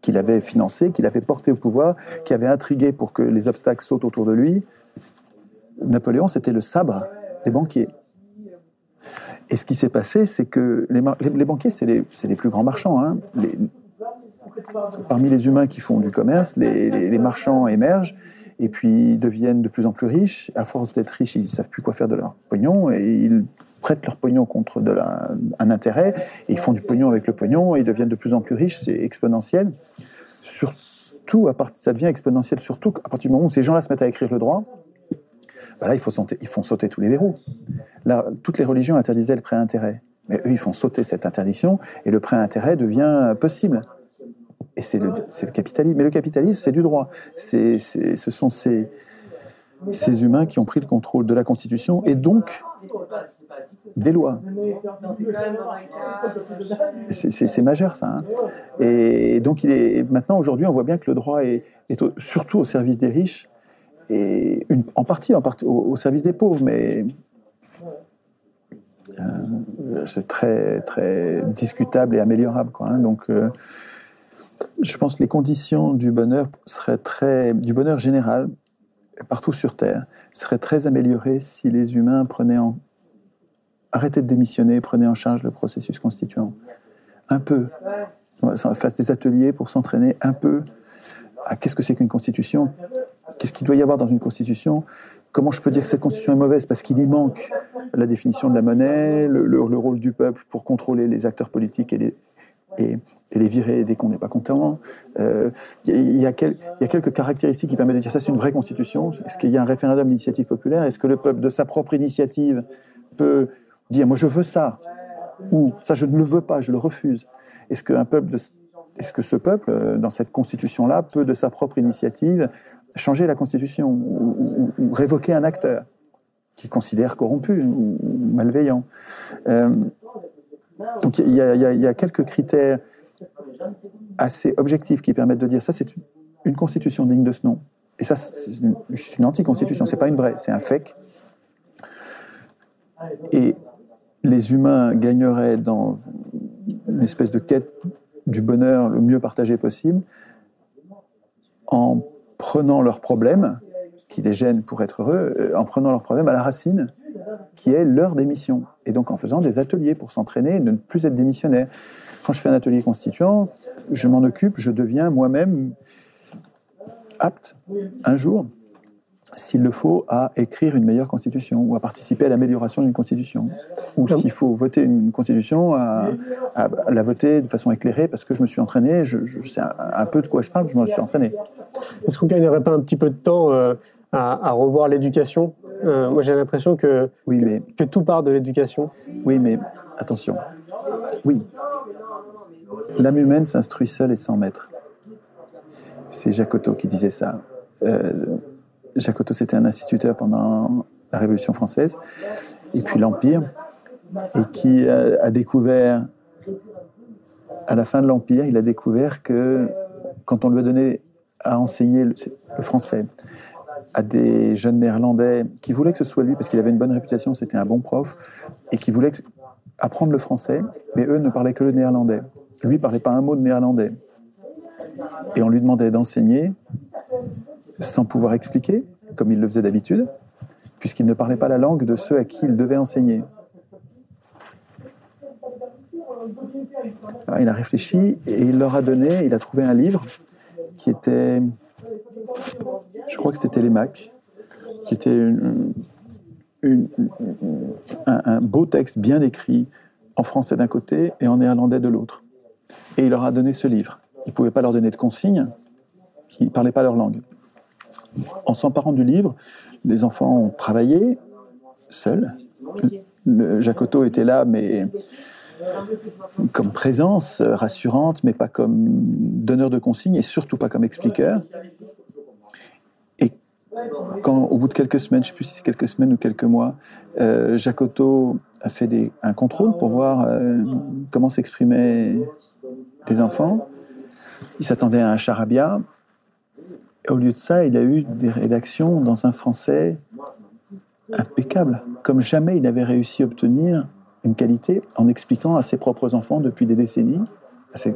qu'il avait financés, qu'il avait portés au pouvoir, qui avaient intrigué pour que les obstacles sautent autour de lui. Napoléon, c'était le sabre des banquiers. Et ce qui s'est passé, c'est que les, banquiers, c'est les, les, plus grands marchands. Hein. Parmi les humains qui font du commerce, les, marchands émergent et puis deviennent de plus en plus riches. À force d'être riches, ils ne savent plus quoi faire de leur pognon et ils prêtent leur pognon contre un intérêt et ils font du pognon avec le pognon et ils deviennent de plus en plus riches. C'est exponentiel. Surtout, ça devient exponentiel surtout à partir du moment où ces gens-là se mettent à écrire le droit. Ben là, il faut sauter, ils font sauter tous les verrous. Toutes les religions interdisaient le prêt intérêt. Mais eux, ils font sauter cette interdiction et le prêt intérêt devient possible. Et c'est le, capitalisme. Mais le capitalisme, c'est du droit. C'est, ce sont ces, ces humains qui ont pris le contrôle de la Constitution et donc des lois. C'est majeur, ça. Hein et donc, il est, maintenant, aujourd'hui, on voit bien que le droit est, surtout au service des riches et en partie, au, service des pauvres, mais euh, c'est très, très discutable et améliorable. Hein donc, euh, je pense que les conditions du bonheur seraient très, du bonheur général, partout sur Terre, seraient très améliorées si les humains prenaient en, arrêtaient de démissionner, prenaient en charge le processus constituant. Un peu. Fassent des ateliers pour s'entraîner un peu à qu'est-ce que c'est qu'une constitution, qu'est-ce qu'il doit y avoir dans une constitution, comment je peux dire que cette constitution est mauvaise parce qu'il y manque la définition de la monnaie, le, le, rôle du peuple pour contrôler les acteurs politiques et les, et, les virer dès qu'on n'est pas content. Euh, il, y a quelques caractéristiques qui permettent de dire ça c'est une vraie constitution. Est-ce qu'il y a un référendum d'initiative populaire? Est-ce que le peuple de sa propre initiative peut dire moi je veux ça ou ça je ne le veux pas, je le refuse? Est-ce qu'un peuple est-ce que ce peuple, dans cette constitution-là, peut de sa propre initiative changer la constitution ou révoquer un acteur qu'il considère corrompu ou, malveillant? Euh, Donc il y, a, quelques critères assez objectifs qui permettent de dire ça, c'est une constitution digne de ce nom. Et ça, c'est une, une anti-constitution, c'est pas une vraie, c'est un fake. Et les humains gagneraient dans une espèce de quête du bonheur le mieux partagé possible en prenant leurs problèmes, qui les gênent pour être heureux, en prenant leurs problèmes à la racine, qui est leur démission. Et donc en faisant des ateliers pour s'entraîner et ne plus être démissionnaire. Quand je fais un atelier constituant, je m'en occupe, je deviens moi-même apte un jour s'il le faut, à écrire une meilleure constitution ou à participer à l'amélioration d'une constitution. Ou s'il faut voter une constitution, à, à la voter de façon éclairée parce que je me suis entraîné, je, je sais un, un peu de quoi je parle, je me suis entraîné. Est-ce qu'on gagnerait pas un petit peu de temps euh, à, à revoir l'éducation Euh, Moi, j'ai l'impression que, Oui, que, mais, que tout part de l'éducation. oui, mais attention. Oui. L'âme humaine s'instruit seule et sans maître. C'est Jacques Otto qui disait ça. Euh, Jacques Otto, c'était un instituteur pendant la Révolution française et puis l'Empire, et qui a, a découvert, à la fin de l'Empire, il a découvert que quand on lui a donné à enseigner le, le français à des jeunes néerlandais qui voulaient que ce soit lui, parce qu'il avait une bonne réputation, c'était un bon prof, et qui voulaient apprendre le français, mais eux ne parlaient que le néerlandais. Lui parlait pas un mot de néerlandais. Et on lui demandait d'enseigner sans pouvoir expliquer, comme il le faisait d'habitude, puisqu'il ne parlait pas la langue de ceux à qui il devait enseigner. Alors, il a réfléchi et il leur a donné, il a trouvé un livre qui était, je crois que c'était qui était une- une- un, beau texte bien écrit en français d'un côté et en néerlandais de l'autre. Et il leur a donné ce livre. Il ne pouvait pas leur donner de consignes, ils ne parlaient pas leur langue. En s'emparant du livre, les enfants ont travaillé seuls. Le- était là, mais comme présence rassurante, mais pas comme donneur de consignes et surtout pas comme expliqueur. Quand, au bout de quelques semaines, je ne sais plus si c'est quelques semaines ou quelques mois, euh, a fait un contrôle pour voir euh, comment s'exprimaient les enfants. Il s'attendait à un charabia. Et au lieu de ça, il a eu des rédactions dans un français impeccable, comme jamais il avait réussi à obtenir une qualité en expliquant à ses propres enfants depuis des décennies,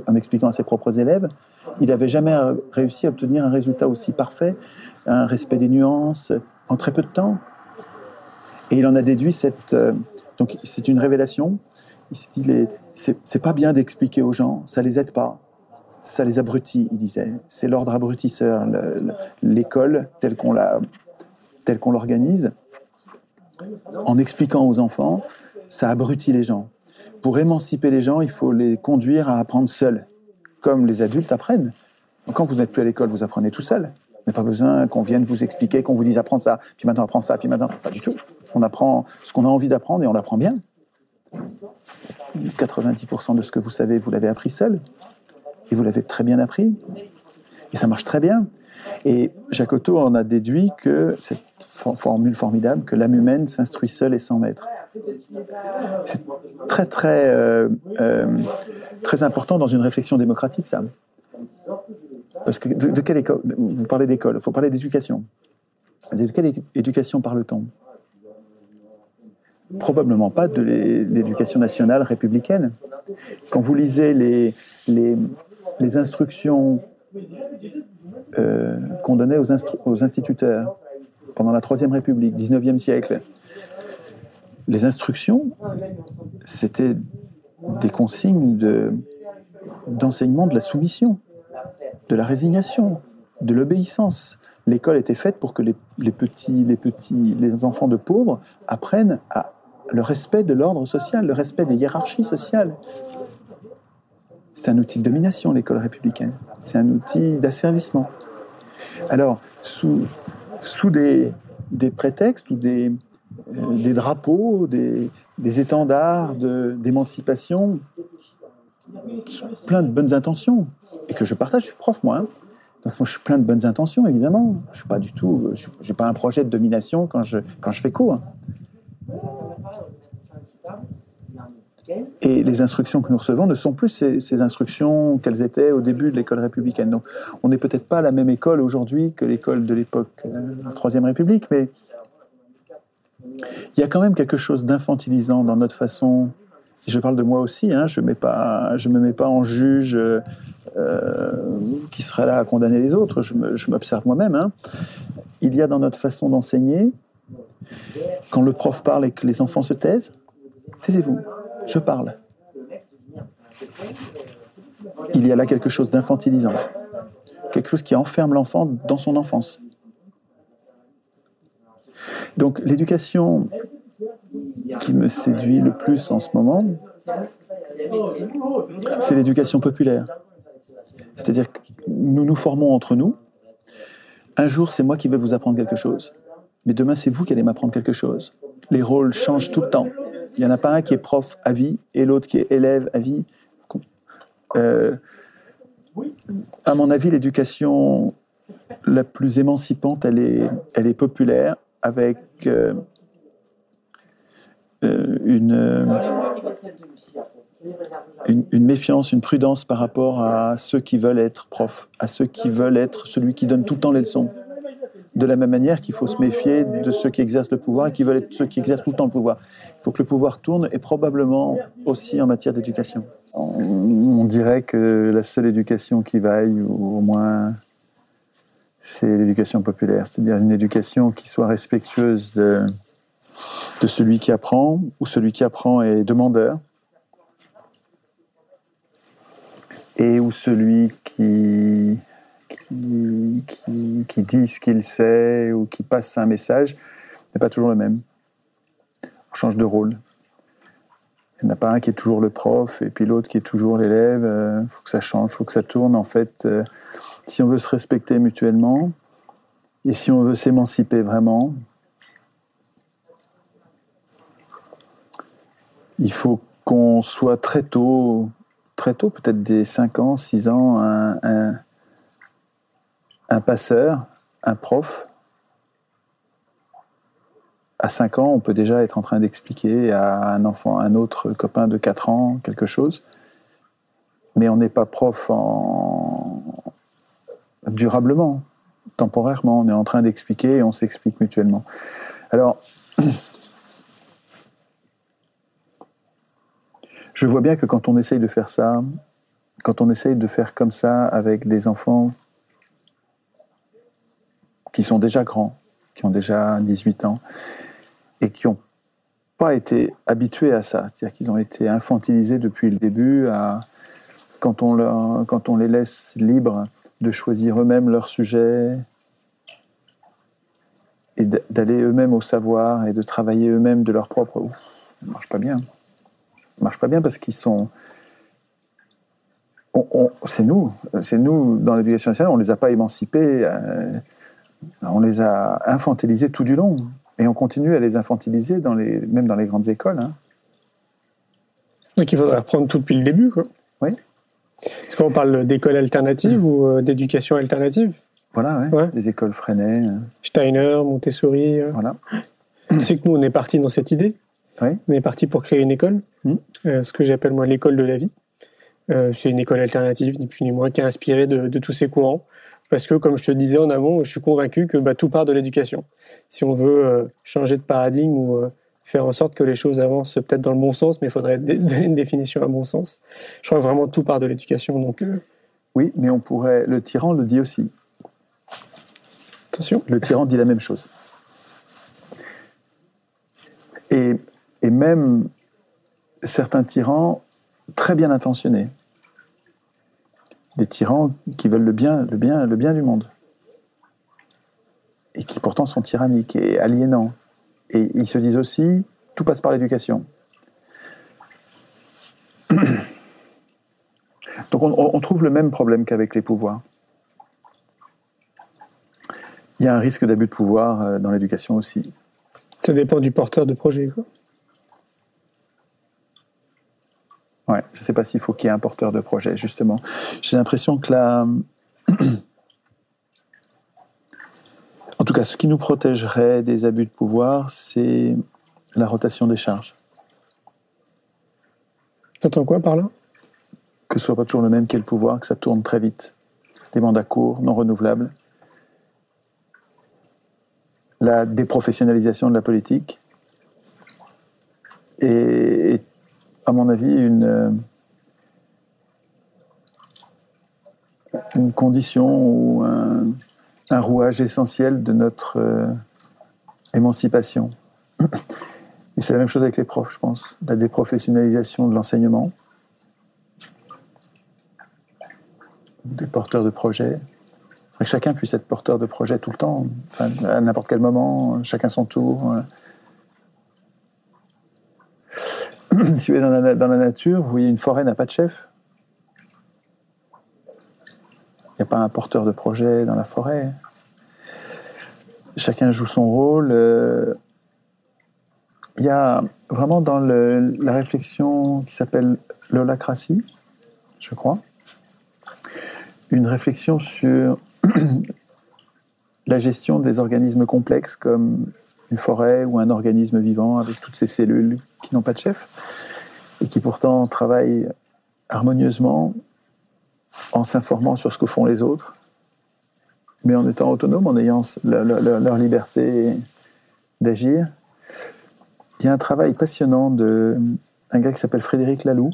en expliquant à ses propres élèves. Il n'avait jamais réussi à obtenir un résultat aussi parfait, un respect des nuances, en très peu de temps. Et il en a déduit cette. euh, donc c'est une révélation. Il s'est dit c'est pas bien d'expliquer aux gens, ça les aide pas, ça les abrutit, il disait. C'est l'ordre abrutisseur, le- le- l'école telle qu'on la, telle qu'on l'organise. En expliquant aux enfants, ça abrutit les gens. Pour émanciper les gens, il faut les conduire à apprendre seuls, comme les adultes apprennent. Quand vous n'êtes plus à l'école, vous apprenez tout seul. Vous n'avez pas besoin qu'on vienne vous expliquer, qu'on vous dise apprendre ça, puis maintenant apprends ça, puis maintenant. Pas du tout. On apprend ce qu'on a envie d'apprendre et on l'apprend bien. 90% de ce que vous savez, vous l'avez appris seul. Et vous l'avez très bien appris. Et ça marche très bien. Et Jacques en a déduit que cette for- formule formidable, que l'âme humaine s'instruit seule et sans maître. C'est très, très, euh, euh, très important dans une réflexion démocratique, ça. Parce que de, quelle école Vous parlez d'école, il faut parler d'éducation. De quelle éducation parle-t-on? Probablement pas de l'é- l'éducation nationale républicaine. Quand vous lisez les, les, les instructions euh, qu'on donnait aux instituteurs pendant la Troisième République, 19e siècle, les instructions, c'était des consignes de- d'enseignement de la soumission, de la résignation, de l'obéissance. L'école était faite pour que les, petits, les petits, les enfants de pauvres apprennent à le respect de l'ordre social, le respect des hiérarchies sociales. C'est un outil de domination, l'école républicaine. C'est un outil d'asservissement. Alors, sous, des, prétextes ou des, des drapeaux, des, des étendards de- d'émancipation, plein de bonnes intentions, et que je partage, je suis prof moi. hein. Donc moi, je suis plein de bonnes intentions, évidemment. Je suis pas du tout, je n'ai pas un projet de domination quand je, quand je fais cours. Et les instructions que nous recevons ne sont plus ces, instructions qu'elles étaient au début de l'école républicaine. Donc, on n'est peut-être pas la même école aujourd'hui que l'école de l'époque euh, de la Troisième République, mais il y a quand même quelque chose d'infantilisant dans notre façon. Je parle de moi aussi. Hein, je ne me mets pas en juge euh, euh, qui serait là à condamner les autres. Je m'observe moi-même. hein. Il y a dans notre façon d'enseigner, quand le prof parle et que les enfants se taisent, taisez-vous. Je parle. Il y a là quelque chose d'infantilisant, quelque chose qui enferme l'enfant dans son enfance. Donc l'éducation qui me séduit le plus en ce moment, c'est l'éducation populaire. C'est-à-dire que nous nous formons entre nous. Un jour, c'est moi qui vais vous apprendre quelque chose. Mais demain, c'est vous qui allez m'apprendre quelque chose. Les rôles changent tout le temps. Il n'y en a pas un qui est prof à vie et l'autre qui est élève à vie. Euh, à mon avis, l'éducation la plus émancipante, elle est, elle est populaire, avec euh, euh, une, une, méfiance, une prudence par rapport à ceux qui veulent être profs, à ceux qui veulent être celui qui donne tout le temps les leçons. De la même manière qu'il faut se méfier de ceux qui exercent le pouvoir et qui veulent être ceux qui exercent tout le temps le pouvoir. Il faut que le pouvoir tourne et probablement aussi en matière d'éducation. On, on dirait que la seule éducation qui vaille, ou au moins c'est l'éducation populaire, c'est-à-dire une éducation qui soit respectueuse de, de celui qui apprend, ou celui qui apprend est demandeur, et où celui qui, qui, qui, qui dit ce qu'il sait ou qui passe un message n'est pas toujours le même. On change de rôle. Il n'y en a pas un qui est toujours le prof et puis l'autre qui est toujours l'élève. Il faut que ça change, il faut que ça tourne. En fait, euh, si on veut se respecter mutuellement et si on veut s'émanciper vraiment, il faut qu'on soit très tôt, très tôt, peut-être des 5 ans, 6 ans, un, un, passeur, un prof. À 5 ans, on peut déjà être en train d'expliquer à un enfant, un autre copain de 4 ans, quelque chose. Mais on n'est pas prof en... durablement, temporairement. On est en train d'expliquer et on s'explique mutuellement. Alors, je vois bien que quand on essaye de faire ça, quand on essaye de faire comme ça avec des enfants qui sont déjà grands, qui ont déjà 18 ans, et qui n'ont pas été habitués à ça, c'est-à-dire qu'ils ont été infantilisés depuis le début à quand on, leur, quand on les laisse libres de choisir eux-mêmes leur sujet et d'aller eux-mêmes au savoir et de travailler eux-mêmes de leur propre... Ouf, ça ne marche pas bien. Ça ne marche pas bien parce qu'ils sont... C'est nous, c'est nous dans l'éducation nationale, on ne les a pas émancipés, euh, on les a infantilisés tout du long. Et on continue à les infantiliser, dans les, même dans les grandes écoles. Hein. Donc il faudrait reprendre tout depuis le début, quoi. Oui. Est-ce qu'on parle d'école alternative ou euh, d'éducation alternative? Voilà, ouais. Ouais. les écoles Freinet. euh, Steiner, Montessori. euh. Voilà. Tu sais que nous, on est parti dans cette idée. Oui. On est parti pour créer une école, Mm. euh, ce que j'appelle moi l'école de la vie. Euh, c'est une école alternative, ni plus ni moins, qui est inspirée de, de tous ces courants. Parce que, comme je te disais en amont, je suis convaincu que bah, tout part de l'éducation. Si on veut euh, changer de paradigme ou faire en sorte que les choses avancent peut-être dans le bon sens, mais il faudrait donner une définition à bon sens. Je crois que vraiment tout part de l'éducation. Donc, euh, Oui, mais on pourrait. Le tyran le dit aussi. attention. Le tyran dit la même chose. Et, et même certains tyrans très bien intentionnés, des tyrans qui veulent le bien, le bien, le bien du monde, et qui pourtant sont tyranniques et aliénants. Et ils se disent aussi, tout passe par l'éducation. Donc on, on trouve le même problème qu'avec les pouvoirs. Il y a un risque d'abus de pouvoir euh, dans l'éducation aussi. Ça dépend du porteur de projet. Quoi. Ouais, je ne sais pas s'il faut qu'il y ait un porteur de projet, justement. J'ai l'impression que la... En tout cas, ce qui nous protégerait des abus de pouvoir, c'est la rotation des charges. T'entends quoi par là? Que ce soit pas toujours le même qu'est le pouvoir, que ça tourne très vite. Des mandats courts, non renouvelables. La déprofessionnalisation de la politique. Et, et, à mon avis, une, une condition ou un, un rouage essentiel de notre euh, émancipation. Et c'est la même chose avec les profs, je pense. La déprofessionnalisation de l'enseignement, des porteurs de projets, que chacun puisse être porteur de projet tout le temps, à n'importe quel moment, chacun son tour. si vous êtes dans la, dans la nature, vous voyez, une forêt n'a pas de chef. Il n'y a pas un porteur de projet dans la forêt. Chacun joue son rôle. euh, Il y a vraiment dans la réflexion qui s'appelle l'holacratie, je crois, une réflexion sur la gestion des organismes complexes comme une forêt ou un organisme vivant avec toutes ces cellules qui n'ont pas de chef et qui pourtant travaillent harmonieusement en s'informant sur ce que font les autres, mais en étant autonomes, en ayant leur, liberté d'agir. Il y a un travail passionnant de un gars qui s'appelle Frédéric Laloux,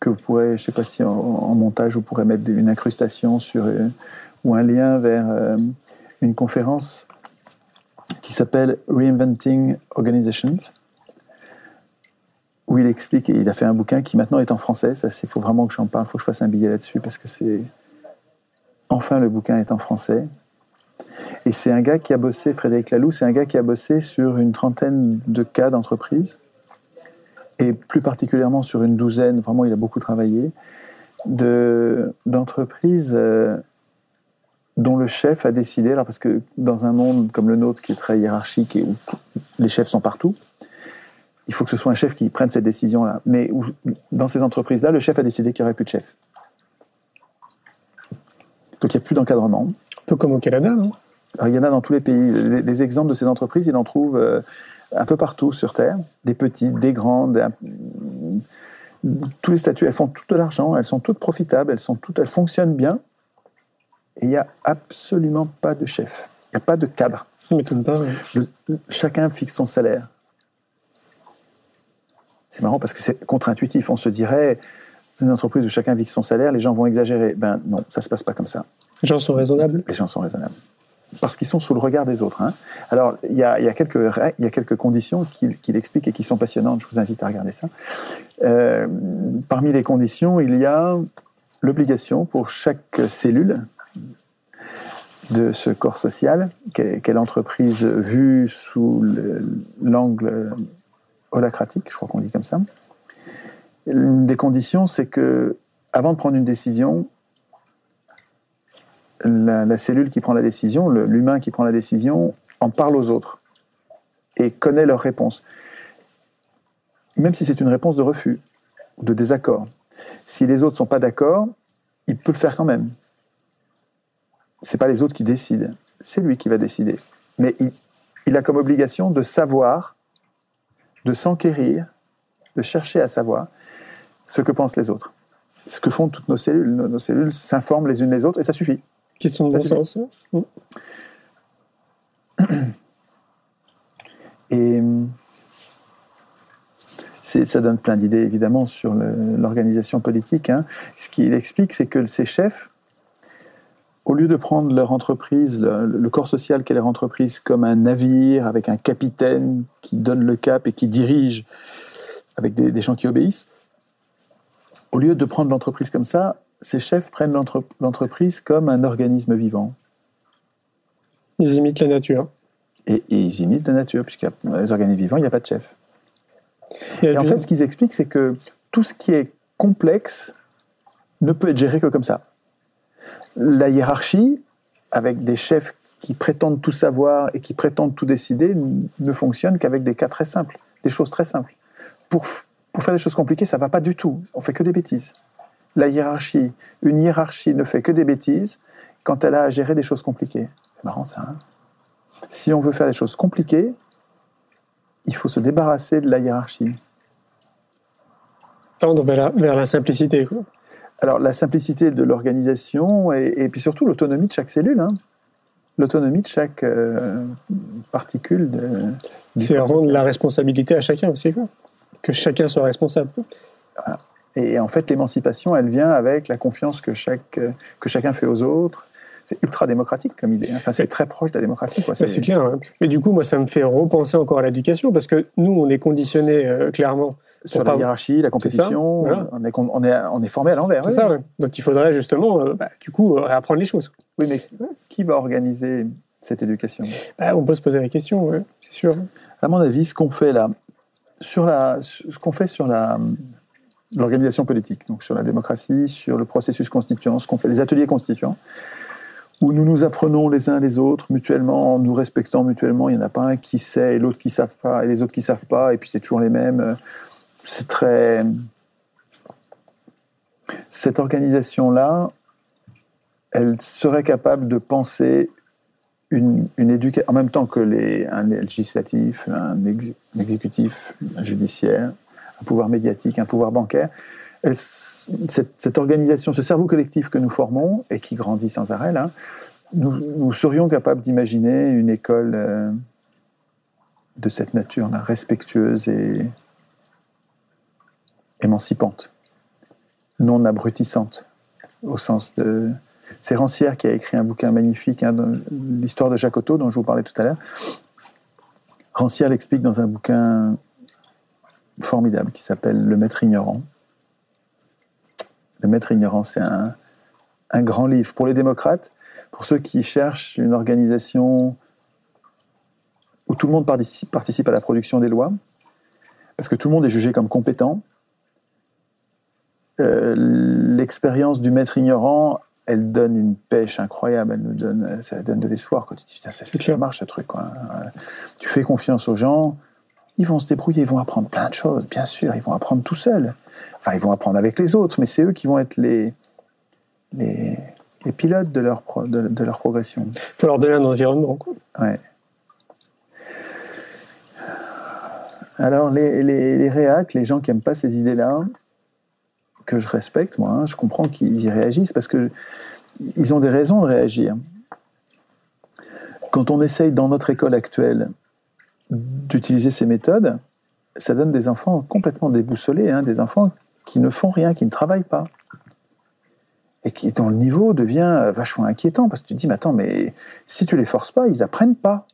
que vous pourrez, je ne sais pas si en, en montage vous pourrez mettre une incrustation sur, euh, ou un lien vers euh, une conférence qui s'appelle Reinventing Organizations, où il explique, et il a fait un bouquin qui maintenant est en français, ça il faut vraiment que j'en parle, il faut que je fasse un billet là-dessus, parce que c'est... Enfin, le bouquin est en français. Et c'est un gars qui a bossé, Frédéric Laloux, c'est un gars qui a bossé sur une trentaine de cas d'entreprise, et plus particulièrement sur une douzaine, vraiment il a beaucoup travaillé, de, d'entreprises euh, dont le chef a décidé, alors parce que dans un monde comme le nôtre qui est très hiérarchique et où les chefs sont partout, il faut que ce soit un chef qui prenne cette décision-là. Mais où- dans ces entreprises-là, le chef a décidé qu'il n'y aurait plus de chef. Donc il n'y a plus d'encadrement. Un peu comme au Canada, non? Alors, il y en a dans tous les pays. Les, les exemples de ces entreprises, il en trouve euh, un peu partout sur Terre. Des petites, des grandes. un- tous les statuts, elles font tout de l'argent, elles sont toutes profitables, elles, sont toutes, elles fonctionnent bien. Et il n'y a absolument pas de chef. Il n'y a pas de cadre. Ça m'étonne pas. ouais. Le- chacun fixe son salaire. C'est marrant parce que c'est contre-intuitif. On se dirait, une entreprise où chacun fixe son salaire, les gens vont exagérer. Ben non, ça se passe pas comme ça. Les gens sont raisonnables. Les gens sont raisonnables. Parce qu'ils sont sous le regard des autres. hein. Alors, il y a, y a y a quelques conditions qu'il qu'il explique et qui sont passionnantes. Je vous invite à regarder ça. Euh, parmi les conditions, il y a l'obligation pour chaque cellule de ce corps social, qu'est l'entreprise vue sous le- l'angle holacratique, je crois qu'on dit comme ça. Une des conditions, c'est que avant de prendre une décision, la, cellule qui prend la décision, l'humain qui prend la décision, en parle aux autres et connaît leur réponse. Même si c'est une réponse de refus de désaccord. Si les autres ne sont pas d'accord, il peut le faire quand même. C'est pas les autres qui décident, c'est lui qui va décider. Mais il a comme obligation de savoir, de s'enquérir, de chercher à savoir ce que pensent les autres. Ce que font toutes nos cellules. Nos, nos cellules s'informent les unes les autres et ça suffit. Question de bon suffit. sens. Et hum, c'est- ça donne plein d'idées, évidemment, sur l'organisation politique. hein. Ce qu'il explique, c'est que ces chefs, au lieu de prendre leur entreprise, le, le corps social qu'est leur entreprise, comme un navire avec un capitaine qui donne le cap et qui dirige avec des, des gens qui obéissent, au lieu de prendre l'entreprise comme ça, ces chefs prennent l'entre- l'entreprise comme un organisme vivant. Ils imitent la nature. Et, et ils imitent la nature, puisqu'il y a les organismes vivants, il n'y a pas de chef. Et en fait, ce qu'ils expliquent, c'est que tout ce qui est complexe ne peut être géré que comme ça. La hiérarchie, avec des chefs qui prétendent tout savoir et qui prétendent tout décider, ne fonctionne qu'avec des cas très simples, des choses très simples. Pour, pour faire des choses compliquées, ça va pas du tout. On fait que des bêtises. La hiérarchie, une hiérarchie ne fait que des bêtises quand elle a à gérer des choses compliquées. C'est marrant ça. hein si on veut faire des choses compliquées, il faut se débarrasser de la hiérarchie. tendre vers la, vers la simplicité. Alors, la simplicité de l'organisation et, et puis surtout l'autonomie de chaque cellule. hein. L'autonomie de chaque euh, particule. C'est rendre la responsabilité à chacun aussi. Quoi. Que chacun soit responsable. Et en fait, l'émancipation, elle vient avec la confiance que, chaque, euh, que chacun fait aux autres. C'est ultra démocratique comme idée. hein. Enfin, c'est très proche de la démocratie. Quoi. Ça, C'est clair. hein. Mais du coup, moi, ça me fait repenser encore à l'éducation parce que nous, on est conditionné clairement sur pas- la hiérarchie, la compétition. voilà. on, est, con- on, est, on est formé à l'envers. C'est oui. ça, ouais. Donc il faudrait justement, euh, bah, du coup, euh, réapprendre les choses. Oui, mais qui va organiser cette éducation? Bah, on peut se poser la question, ouais, c'est sûr. À mon avis, ce qu'on fait là, sur la, ce qu'on fait sur la l'organisation politique, donc sur la démocratie, sur le processus constituant, ce qu'on fait, les ateliers constituants, où nous nous apprenons les uns les autres mutuellement, en nous respectant mutuellement. Il n'y en a pas un qui sait et l'autre qui ne savent pas, et les autres qui ne savent pas, et puis c'est toujours les mêmes. C'est très. Cette organisation-là, elle serait capable de penser une, une éducation, en même temps que les, un législatif, un, ex- un exécutif, un judiciaire, un pouvoir médiatique, un pouvoir bancaire. Cette, organisation, ce cerveau collectif que nous formons et qui grandit sans arrêt, nous, nous serions capables d'imaginer une école euh, de cette nature-là, respectueuse et émancipante, non abrutissante, au sens de, c'est Rancière qui a écrit un bouquin magnifique, hein, l'histoire de Jacques Otto, dont je vous parlais tout à l'heure. Rancière l'explique dans un bouquin formidable qui s'appelle Le Maître ignorant. Le Maître ignorant, c'est un, grand livre pour les démocrates, pour ceux qui cherchent une organisation où tout le monde participe à la production des lois, parce que tout le monde est jugé comme compétent. Euh, L'expérience du maître ignorant elle donne une pêche incroyable, elle nous donne, ça donne de l'espoir quand tu dis, ça, ça, clair. marche ce truc. Quoi. Euh, Tu fais confiance aux gens, ils vont se débrouiller, ils vont apprendre plein de choses, bien sûr, ils vont apprendre tout seuls. Enfin, ils vont apprendre avec les autres, mais c'est eux qui vont être les, les, les pilotes de leur, pro- de, de leur progression. Il faut leur donner un environnement. Quoi. Ouais. Alors, les, les, les réacs, les gens qui n'aiment pas ces idées-là, que je respecte, moi, hein, je comprends qu'ils y réagissent parce que ils ont des raisons de réagir. Quand on essaye dans notre école actuelle d'utiliser ces méthodes, ça donne des enfants complètement déboussolés, hein, des enfants qui ne font rien, qui ne travaillent pas. Et qui, dont le niveau devient vachement inquiétant parce que tu dis, mais attends, mais si tu les forces pas, ils apprennent pas.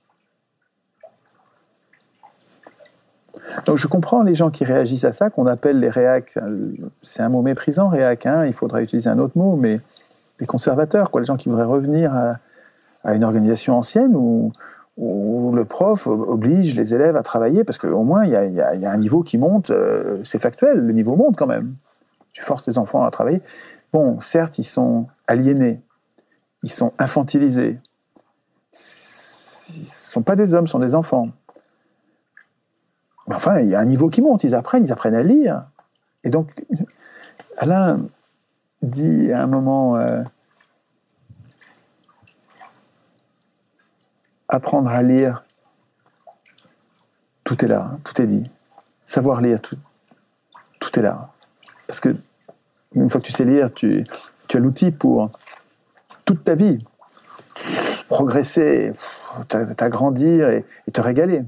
Donc je comprends les gens qui réagissent à ça, qu'on appelle les réacs, euh, c'est un mot méprisant, réac, hein, il faudrait utiliser un autre mot, mais les conservateurs, les gens qui voudraient revenir à, une organisation ancienne où, le prof oblige les élèves à travailler, parce qu'au moins il y a, un niveau qui monte, euh, c'est factuel, le niveau monte quand même. Tu forces les enfants à travailler. Bon, certes, ils sont aliénés, ils sont infantilisés, ils ne sont pas des hommes, ce sont des enfants. Mais enfin, il y a un niveau qui monte, ils apprennent, ils apprennent à lire. Et donc, Alain dit à un moment, euh, apprendre à lire, tout est là, tout est dit. Savoir lire, tout, tout est là. Parce que une fois que tu sais lire, tu, as l'outil pour toute ta vie progresser, t'agrandir et te régaler.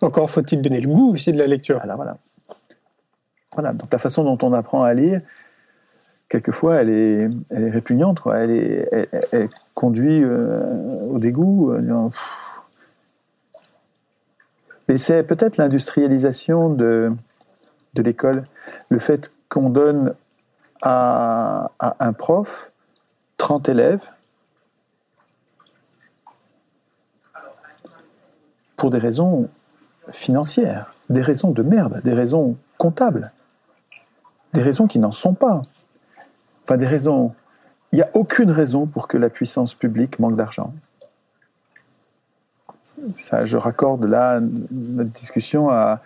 Encore faut-il donner le goût aussi de la lecture. Voilà, voilà. Voilà, donc la façon dont on apprend à lire, quelquefois, elle est, répugnante. Elle, conduit euh, au dégoût. euh. Mais c'est peut-être l'industrialisation de, l'école, le fait qu'on donne à, à un prof 30 élèves pour des raisons financières, des raisons de merde, des raisons comptables, des raisons qui n'en sont pas. Enfin, des raisons. Il n'y a aucune raison pour que la puissance publique manque d'argent. Ça, je raccorde là notre discussion à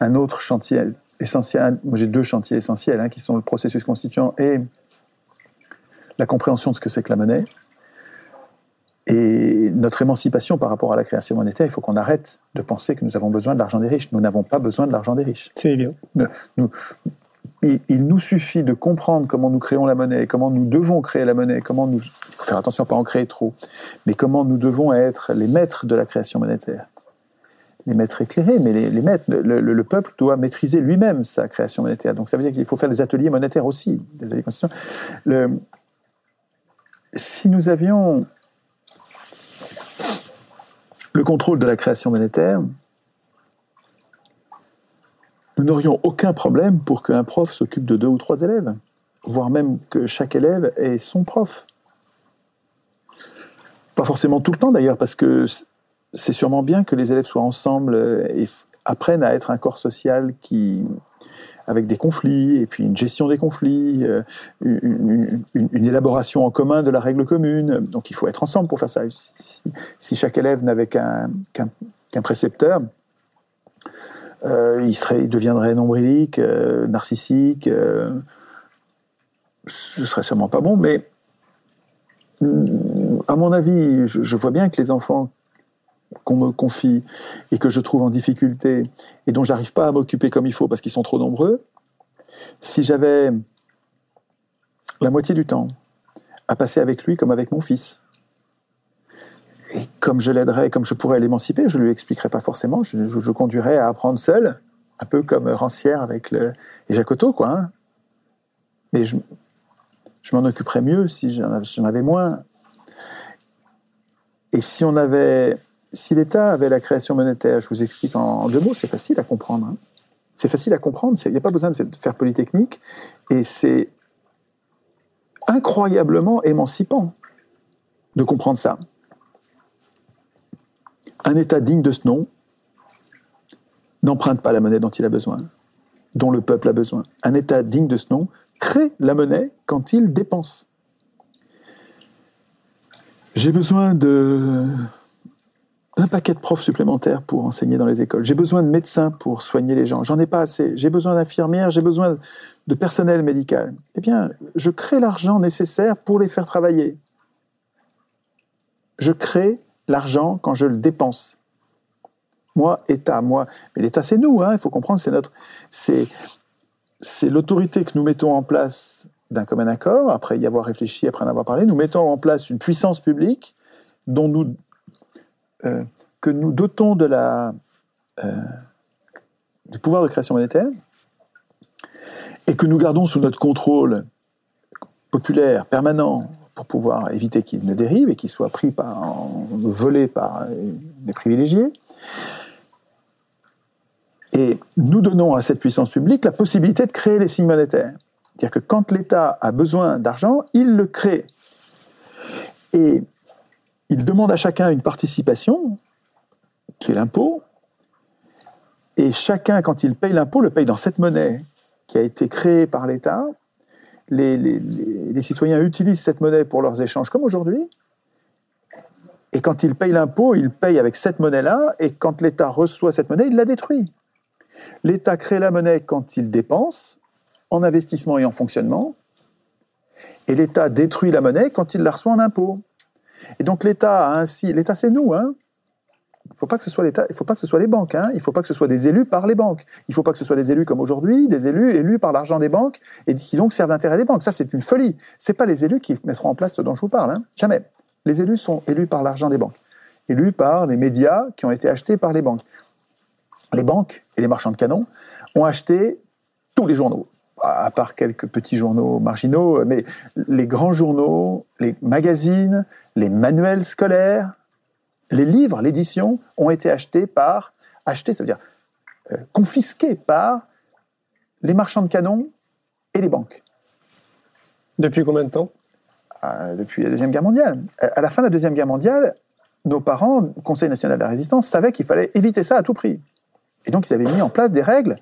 un autre chantier essentiel. J'ai deux chantiers essentiels hein, qui sont le processus constituant et la compréhension de ce que c'est que la monnaie. Et notre émancipation par rapport à la création monétaire, il faut qu'on arrête de penser que nous avons besoin de l'argent des riches. Nous n'avons pas besoin de l'argent des riches. C'est évident. Il, il nous suffit de comprendre comment nous créons la monnaie, comment nous devons créer la monnaie, comment nous. Il faut faire attention à ne pas en créer trop, mais comment nous devons être les maîtres de la création monétaire. Les maîtres éclairés, mais les, les maîtres. Le, le- le peuple doit maîtriser lui-même sa création monétaire. Donc ça veut dire qu'il faut faire des ateliers monétaires aussi, des ateliers constituants. Le- si nous avions le contrôle de la création monétaire, nous n'aurions aucun problème pour qu'un prof s'occupe de deux ou trois élèves, voire même que chaque élève ait son prof. Pas forcément tout le temps d'ailleurs, parce que c'est sûrement bien que les élèves soient ensemble et apprennent à être un corps social qui, avec des conflits, et puis une gestion des conflits, euh, une, élaboration en commun de la règle commune. Donc il faut être ensemble pour faire ça. Si, chaque élève n'avait qu'un précepteur, euh, il, serait, il deviendrait nombrilique, euh, narcissique. ce serait sûrement pas bon, mais à mon avis, je vois bien que les enfants qu'on me confie et que je trouve en difficulté et dont j'arrive pas à m'occuper comme il faut parce qu'ils sont trop nombreux, si j'avais la moitié du temps à passer avec lui comme avec mon fils, et comme je l'aiderais, comme je pourrais l'émanciper, je lui expliquerais pas forcément, je, je, conduirais à apprendre seul, un peu comme Rancière avec le, et quoi. Hein. Mais je, je m'en occuperais mieux si j'en avais moins. Et si on avait si l'État avait la création monétaire, je vous explique en, deux mots, c'est facile à comprendre. Hein. C'est facile à comprendre, il n'y a pas besoin de faire polytechnique, et c'est incroyablement émancipant de comprendre ça. Un État digne de ce nom n'emprunte pas la monnaie dont il a besoin, dont le peuple a besoin. Un État digne de ce nom crée la monnaie quand il dépense. J'ai besoin de un paquet de profs supplémentaires pour enseigner dans les écoles. J'ai besoin de médecins pour soigner les gens. J'en ai pas assez. J'ai besoin d'infirmières, j'ai besoin de personnel médical. Eh bien, je crée l'argent nécessaire pour les faire travailler. Je crée l'argent quand je le dépense. Moi, État, moi. Mais l'État, c'est nous, hein, il faut comprendre, c'est notre. C'est, c'est l'autorité que nous mettons en place d'un commun accord, après y avoir réfléchi, après en avoir parlé. Nous mettons en place une puissance publique dont nous euh, que nous dotons de la, euh, du pouvoir de création monétaire et que nous gardons sous notre contrôle populaire permanent pour pouvoir éviter qu'il ne dérive et qu'il soit pris par, volé par des privilégiés. Et nous donnons à cette puissance publique la possibilité de créer les signes monétaires. C'est-à-dire que quand l'État a besoin d'argent, il le crée. Et il demande à chacun une participation, qui est l'impôt, et chacun, quand il paye l'impôt, le paye dans cette monnaie qui a été créée par l'État. Les, citoyens utilisent cette monnaie pour leurs échanges, comme aujourd'hui. Et quand ils payent l'impôt, ils payent avec cette monnaie-là, et quand l'État reçoit cette monnaie, il la détruit. L'État crée la monnaie quand il dépense, en investissement et en fonctionnement, et l'État détruit la monnaie quand il la reçoit en impôt. Et donc l'État a ainsi, l'État c'est nous, hein. Il faut pas que ce soit l'État, il faut pas que ce soit les banques, hein. Il faut pas que ce soit des élus par les banques. Il faut pas que ce soit des élus comme aujourd'hui, des élus élus par l'argent des banques et qui donc servent l'intérêt des banques. Ça c'est une folie. C'est pas les élus qui mettront en place ce dont je vous parle, hein. Jamais. Les élus sont élus par l'argent des banques, élus par les médias qui ont été achetés par les banques. Les banques et les marchands de canons ont acheté tous les journaux, à part quelques petits journaux marginaux, mais les grands journaux, les magazines, les manuels scolaires, les livres, l'édition, ont été achetés par, achetés, ça veut dire euh, confisqués par les marchands de canons et les banques. Depuis combien de temps? Euh, Depuis la Deuxième Guerre mondiale. Euh, à la fin de la Deuxième Guerre mondiale, nos parents, Conseil national de la résistance, savaient qu'il fallait éviter ça à tout prix. Et donc ils avaient mis en place des règles.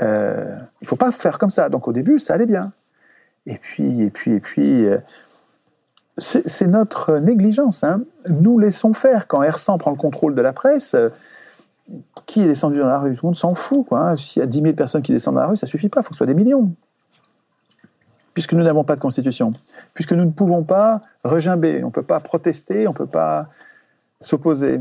il ne faut pas faire comme ça. Donc au début, ça allait bien. Et puis, et puis, et puis, c'est notre négligence. Hein. Nous laissons faire. Quand R100 prend le contrôle de la presse, qui est descendu dans la rue? Tout le monde s'en fout. Hein. S'il y a 10 000 personnes qui descendent dans la rue, ça suffit pas. Il faut que ce soit des millions. Puisque nous n'avons pas de constitution. Puisque nous ne pouvons pas regimber. On ne peut pas protester. On ne peut pas s'opposer.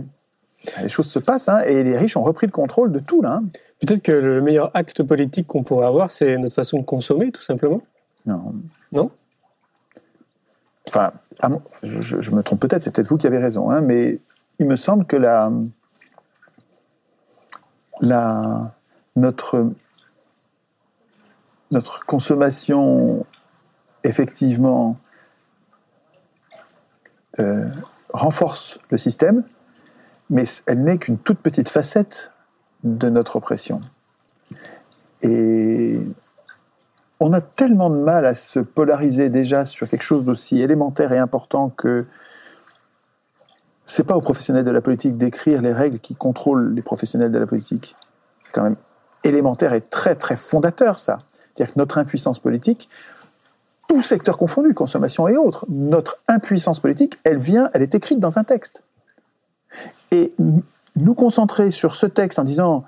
Les choses se passent hein, et les riches ont repris le contrôle de tout. là. Peut-être que le meilleur acte politique qu'on pourrait avoir, c'est notre façon de consommer, tout simplement. Non. Non? Enfin, je, me trompe peut-être, c'est peut-être vous qui avez raison, hein, mais il me semble que la, la, notre, notre consommation, effectivement, euh, renforce le système, mais elle n'est qu'une toute petite facette de notre oppression. Et on a tellement de mal à se polariser déjà sur quelque chose d'aussi élémentaire et important que c'est pas aux professionnels de la politique d'écrire les règles qui contrôlent les professionnels de la politique. C'est quand même élémentaire et très très fondateur ça. C'est-à-dire que notre impuissance politique, tout secteur confondu, consommation et autres, notre impuissance politique, elle vient, elle est écrite dans un texte. Et nous concentrer sur ce texte en disant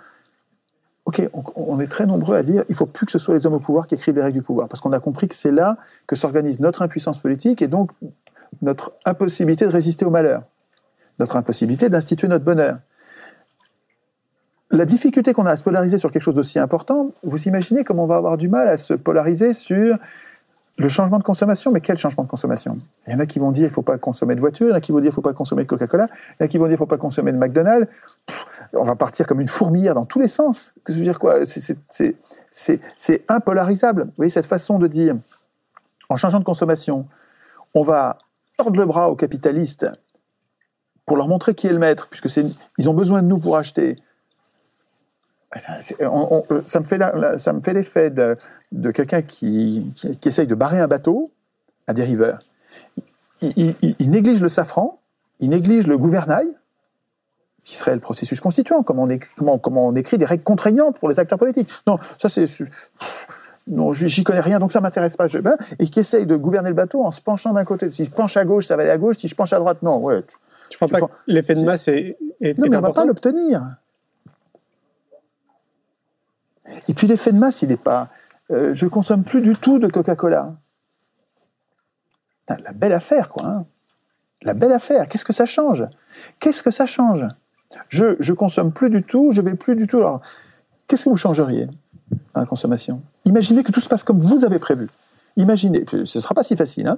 Ok, on, est très nombreux à dire il faut plus que ce soit les hommes au pouvoir qui écrivent les règles du pouvoir, parce qu'on a compris que c'est là que s'organise notre impuissance politique et donc notre impossibilité de résister au malheur, notre impossibilité d'instituer notre bonheur. La difficulté qu'on a à se polariser sur quelque chose d'aussi important, vous imaginez comment on va avoir du mal à se polariser sur le changement de consommation, mais quel changement de consommation? Il y en a qui vont dire il ne faut pas consommer de voiture, il y en a qui vont dire il ne faut pas consommer de Coca-Cola, il y en a qui vont dire il ne faut pas consommer de McDonald's. On va partir comme une fourmilière dans tous les sens. Que je veux dire quoi C'est impolarisable. Vous voyez, cette façon de dire, en changeant de consommation, on va tordre le bras aux capitalistes pour leur montrer qui est le maître, puisque ils ont besoin de nous pour acheter. Ça me fait, ça me fait l'effet de, quelqu'un qui, qui, essaye de barrer un bateau, un dériveur. Il, il, néglige le safran, il néglige le gouvernail, qui serait le processus constituant, comment on, écrit, comment, comment on écrit des règles contraignantes pour les acteurs politiques. Non, ça c'est... Non, j'y connais rien, donc ça m'intéresse pas. Je, ben, et qui essaye de gouverner le bateau en se penchant d'un côté. Si je penche à gauche, ça va aller à gauche. Si je penche à droite, non. Ouais. Tu, crois pas que l'effet de masse est, est Non, mais on va pas l'obtenir. Et puis l'effet de masse, il n'est pas. Euh, je consomme plus du tout de Coca-Cola. La belle affaire, quoi. Hein. La belle affaire. Qu'est-ce que ça change? Qu'est-ce que ça change? Je, je consomme plus du tout, je vais plus du tout. Alors, qu'est-ce que vous changeriez dans la consommation? Imaginez que tout se passe comme vous avez prévu. Imaginez, ce ne sera pas si facile, hein.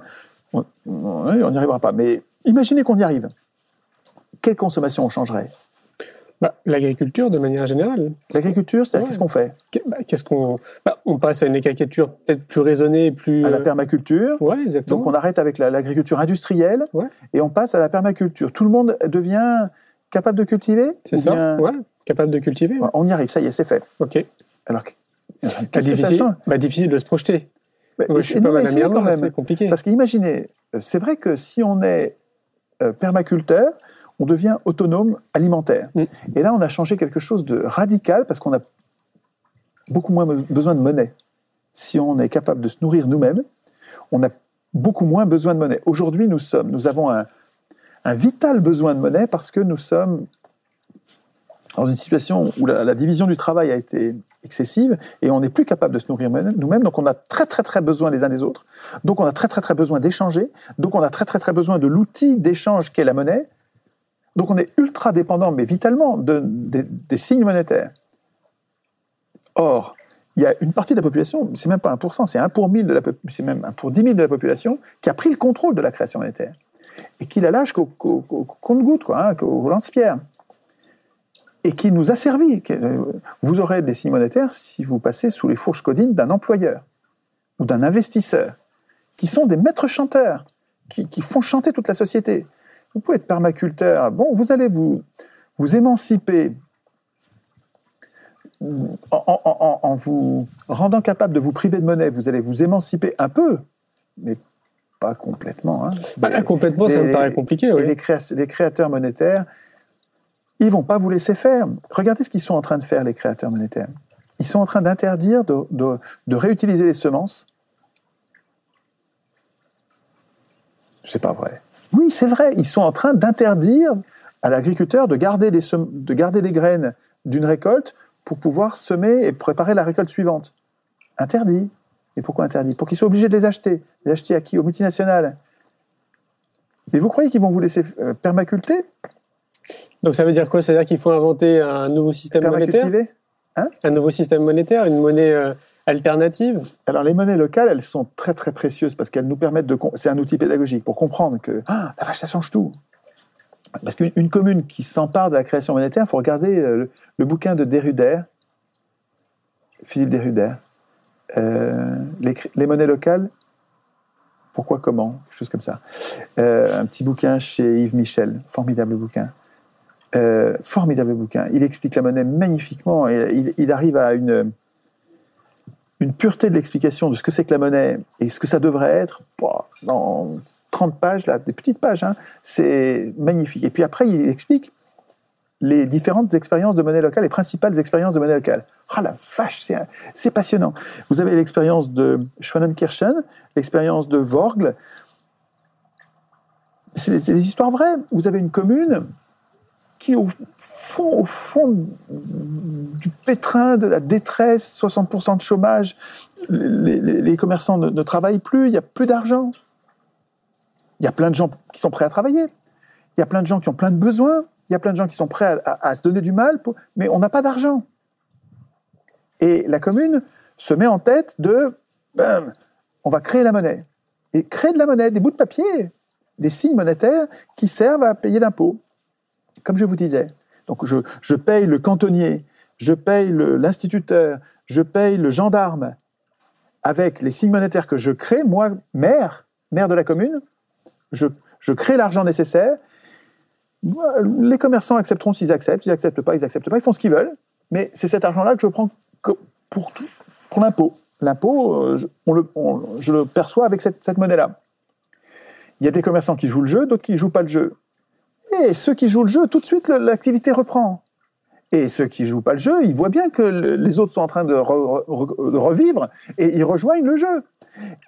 on n'y arrivera pas, mais imaginez qu'on y arrive. Quelle consommation on changerait? Bah, L'agriculture, de manière générale. L'agriculture, c'est qu'est-ce qu'on fait? Bah, Qu'est-ce qu'on bah, On passe à une agriculture peut-être plus raisonnée, plus à la permaculture. Ouais, exactement. Donc on arrête avec l'agriculture industrielle et on passe à la permaculture. Tout le monde devient capable de cultiver. C'est ça. Ouais, capable de cultiver. on y arrive. Ça y est, c'est fait. Ok. Alors, qu'est-ce difficile, bah, difficile de se projeter. je suis pas mal quand même. C'est compliqué. Parce qu'imaginez, c'est vrai que si on est euh, permaculteur, on devient autonome alimentaire. Mm. Et là, on a changé quelque chose de radical parce qu'on a beaucoup moins besoin de monnaie. Si on est capable de se nourrir nous-mêmes, on a beaucoup moins besoin de monnaie. Aujourd'hui, nous sommes, nous avons un, vital besoin de monnaie parce que nous sommes dans une situation où la, division du travail a été excessive et on n'est plus capable de se nourrir nous-mêmes. Donc on a très très très besoin les uns des autres. Donc on a très très très besoin d'échanger. Donc on a très très très besoin de l'outil d'échange qu'est la monnaie. Donc on est ultra dépendant, mais vitalement, des signes monétaires. Or, il y a une partie de la population, c'est même pas 1%, c'est 1 pour 1000 de la, c'est même 1 pour 10 000 de la population qui a pris le contrôle de la création monétaire et qui la lâche qu'au, compte-goutte, quoi, hein, qu'au lance-pierre, et qui nous a servi. Vous aurez des signes monétaires si vous passez sous les fourches codines d'un employeur ou d'un investisseur, qui sont des maîtres chanteurs, qui font chanter toute la société. Vous pouvez être permaculteur. Bon, vous allez vous, vous émanciper en, vous rendant capable de vous priver de monnaie. Vous allez vous émanciper un peu, mais pas complètement. Hein. Pas complètement, ça me paraît compliqué. Oui. les, les, créateurs monétaires, ils vont pas vous laisser faire. Regardez ce qu'ils sont en train de faire, les créateurs monétaires. Ils sont en train d'interdire de, de, de réutiliser les semences. C'est pas vrai. Oui, c'est vrai, ils sont en train d'interdire à l'agriculteur de garder des, de garder des graines d'une récolte pour pouvoir semer et préparer la récolte suivante. Interdit. Et pourquoi interdit? Pour qu'ils soient obligés de les acheter. Les acheter à qui? Aux multinationales. Mais vous croyez qu'ils vont vous laisser euh, permaculter? Donc ça veut dire quoi? Ça veut dire qu'il faut inventer un nouveau système monétaire? Hein? Un nouveau système monétaire, une monnaie euh, Alternative? Alors les monnaies locales, elles sont très très précieuses parce qu'elles nous permettent de... C'est un outil pédagogique pour comprendre que ah, la vache, ça change tout. Parce qu'une commune qui s'empare de la création monétaire, il faut regarder euh, le, bouquin de Deruder, Philippe Deruder, euh, les, monnaies locales, pourquoi, comment, quelque chose comme ça. Euh, un petit bouquin chez Yves Michel, formidable bouquin. Euh, formidable bouquin. Il explique la monnaie magnifiquement. Et il, arrive à une, une pureté de l'explication de ce que c'est que la monnaie et ce que ça devrait être. Dans 30 pages, là, des petites pages, hein, c'est magnifique. Et puis après, il explique les différentes expériences de monnaie locale, les principales expériences de monnaie locale. Ah la vache, c'est, passionnant. Vous avez l'expérience de Schwannenkirchen, l'expérience de Vorgl. C'est, des histoires vraies. Vous avez une commune qui, au fond, au fond du pétrin, de la détresse, 60% de chômage, les commerçants ne, ne travaillent plus, il n'y a plus d'argent. Il y a plein de gens qui sont prêts à travailler. Il y a plein de gens qui ont plein de besoins. Il y a plein de gens qui sont prêts à, se donner du mal, mais on n'a pas d'argent. Et la commune se met en tête de, bam, on va créer la monnaie. Et créer de la monnaie, des bouts de papier, des signes monétaires qui servent à payer l'impôt. Comme je vous disais. Donc je, je paye le cantonnier, je paye l'instituteur, je paye le gendarme avec les signes monétaires que je crée, moi, maire, maire de la commune, je, je crée l'argent nécessaire. Les commerçants accepteront s'ils acceptent, s'ils n'acceptent pas, ils n'acceptent pas, ils font ce qu'ils veulent. Mais c'est cet argent-là que je prends pour, tout- pour l'impôt. L'impôt, euh, je, on le, perçois avec cette, monnaie-là. Il y a des commerçants qui jouent le jeu, d'autres qui ne jouent pas le jeu. Et ceux qui jouent le jeu, tout de suite, l'activité reprend. Et ceux qui jouent pas le jeu, ils voient bien que le- les autres sont en train de, de revivre et ils rejoignent le jeu.